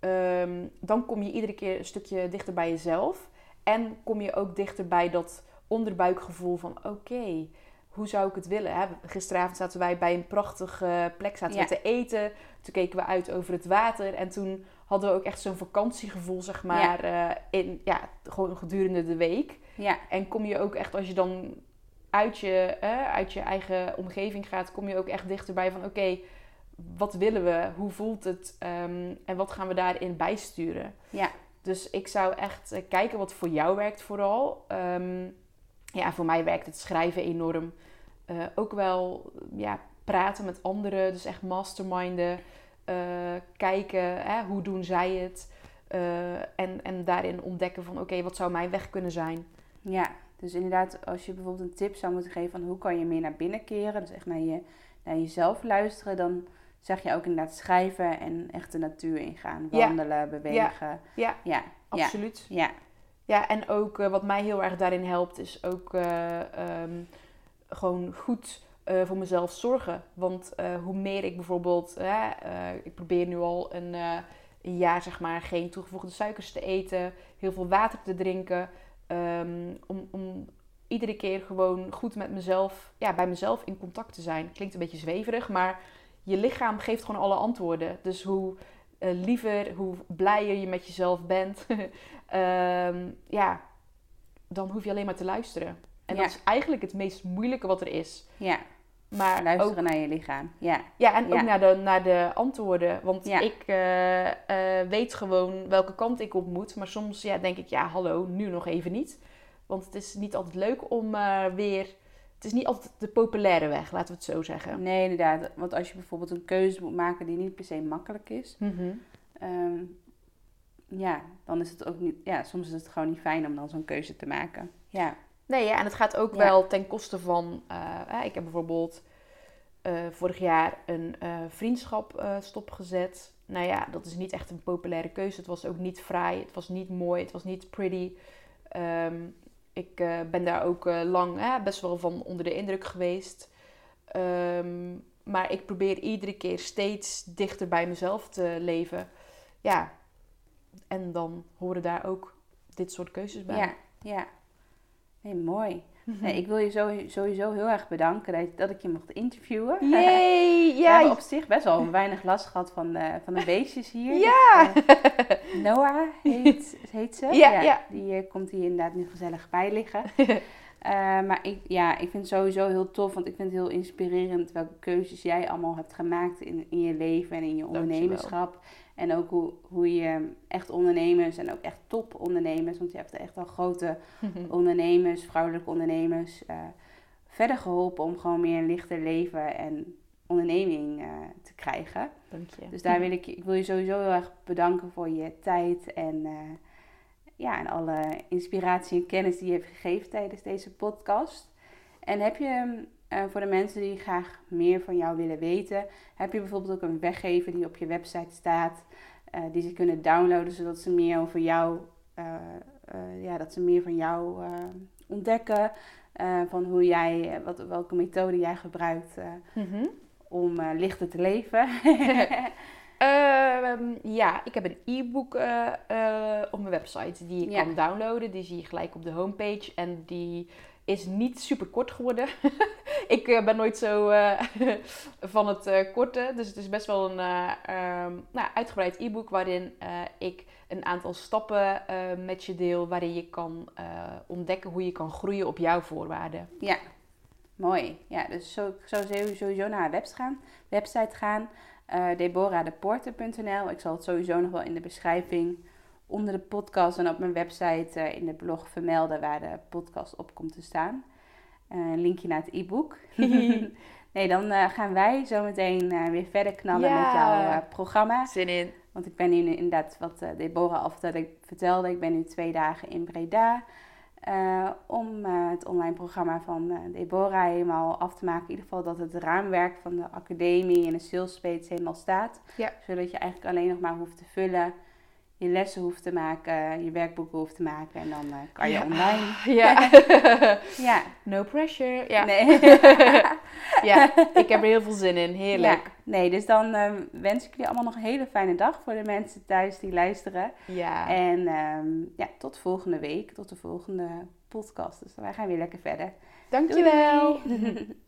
Ehm, dan kom je iedere keer een stukje dichter bij jezelf. En kom je ook dichter bij dat onderbuikgevoel van oké, hoe zou ik het willen? Hè? Gisteravond zaten wij bij een prachtige plek zaten Ja. we te eten. Toen keken we uit over het water. En toen hadden we ook echt zo'n vakantiegevoel, zeg maar, in, ja, gewoon gedurende de week. ja, En kom je ook echt, als je dan uit je, eh, uit je eigen omgeving gaat, kom je ook echt dichterbij van oké, wat willen we? Hoe voelt het? Ehm, en wat gaan we daarin bijsturen? ja, Dus ik zou echt eh, kijken wat voor jou werkt vooral. Ehm, ja, voor mij werkt het schrijven enorm. Eh, ook wel ja, praten met anderen, dus echt masterminden. Eh, kijken, hè, hoe doen zij het? Eh, en, en daarin ontdekken van oké, wat zou mijn weg kunnen zijn? ja. Dus inderdaad, als je bijvoorbeeld een tip zou moeten geven van hoe kan je meer naar binnen keren, dus echt naar, je, naar jezelf luisteren, dan zeg je ook inderdaad schrijven en echt de natuur ingaan. Ja. Wandelen, bewegen. Ja, Ja, ja, absoluut. ja. Ja, en ook eh, wat mij heel erg daarin helpt, is ook eh, ehm, gewoon goed eh, voor mezelf zorgen. Want hoe meer ik bijvoorbeeld, ik probeer nu al een, een jaar zeg maar geen toegevoegde suikers te eten, heel veel water te drinken, ehm, om, om iedere keer gewoon goed met mezelf, ja, bij mezelf in contact te zijn. Klinkt een beetje zweverig, maar je lichaam geeft gewoon alle antwoorden. Dus hoe eh, liever, hoe blijer je met jezelf bent, ehm, ja, dan hoef je alleen maar te luisteren. En Ja. dat is eigenlijk het meest moeilijke wat er is. ja. Maar Luisteren ook, naar je lichaam. Ja, ja, en Ja. ook naar de, naar de antwoorden. Want Ja. ik eh, eh, weet gewoon welke kant ik op moet. Maar soms ja, denk ik, ja, hallo, nu nog even niet. Want het is niet altijd leuk om eh, weer... Het is niet altijd de populaire weg, laten we het zo zeggen. nee, inderdaad. Want als je bijvoorbeeld een keuze moet maken die niet per se makkelijk is, Mhm. ehm, ja, dan is het ook niet, ja, soms is het gewoon niet fijn om dan zo'n keuze te maken. Ja, Nee, ja, en het gaat ook Ja. wel ten koste van... eh, ik heb bijvoorbeeld eh, vorig jaar een eh, vriendschap stopgezet. Nou ja, dat is niet echt een populaire keuze. Het was ook niet fraai, het was niet mooi, het was niet pretty. Ehm, ik ben daar ook lang best wel van onder de indruk geweest. Ehm, maar ik probeer iedere keer steeds dichter bij mezelf te leven. Ja, en dan horen daar ook dit soort keuzes bij. ja, ja. Nee, mooi. Mhm. Nee, ik wil je sowieso heel erg bedanken dat, dat ik je mocht interviewen. We Ja, hebben op zich best wel weinig last gehad van de, van de beestjes hier. Ja! Eh, Noah heet, heet ze. Ja, ja. Die eh, komt hier inderdaad nu gezellig bij liggen. Eh, maar ik, ja, ik vind het sowieso heel tof, want ik vind het heel inspirerend welke keuzes jij allemaal hebt gemaakt in, in je leven en in je Dankjewel. En ook hoe, hoe je echt ondernemers en ook echt top ondernemers, want je hebt echt al grote ondernemers, vrouwelijke ondernemers, eh, verder geholpen om gewoon meer een lichter leven en onderneming eh, te krijgen. Dank je. Dus daar wil ik, ik wil je sowieso heel erg bedanken voor je tijd en, eh, ja, en alle inspiratie en kennis die je hebt gegeven tijdens deze podcast. En heb je eh, voor de mensen die graag meer van jou willen weten, heb je bijvoorbeeld ook een weggever die op je website staat, eh, die ze kunnen downloaden zodat ze meer over jou, eh, ja, dat ze meer van jou ontdekken. van hoe jij, wat, welke methode jij gebruikt Mhm. om lichter te leven. Ehm, ja, ik heb een e-book op mijn website die je Ja. kan downloaden. Die zie je gelijk op de homepage. En die is niet super kort geworden. ik eh, ben nooit zo eh, van het eh, korte. Dus het is best wel een eh, ehm, nou, uitgebreid e-book waarin ik een aantal stappen met je deel. Waarin je kan ontdekken hoe je kan groeien op jouw voorwaarden. Ja, mooi. Ja, dus ik zou sowieso- naar haar webs gaan, website gaan. Ik zal het sowieso nog wel in de beschrijving onder de podcast en op mijn website eh, in de blog vermelden waar de podcast op komt te staan. Eh, een linkje naar het e-book. nee, dan eh, gaan wij zo meteen weer verder knallen Ja. met jouw programma. Zin in. Want ik ben nu inderdaad, wat Deborah al vertelde, vertelde, ik ben nu twee dagen in Breda. om het online programma van Deborah helemaal af te maken. In ieder geval dat het raamwerk van de academie en de sales space helemaal staat. Ja. Zodat je eigenlijk alleen nog maar hoeft te vullen, je lessen hoeft te maken, je werkboeken hoeft te maken. En dan eh, kan je Ja. online. Ja. Ja, no pressure. Ja. nee. ja, ik heb er heel veel zin in. Heerlijk. Ja, nee, dus dan eh, wens ik jullie allemaal nog een hele fijne dag voor de mensen thuis die luisteren. Ja. En ehm, ja, tot volgende week, tot de volgende podcast. Dus wij gaan weer lekker verder. Dankjewel. Doei!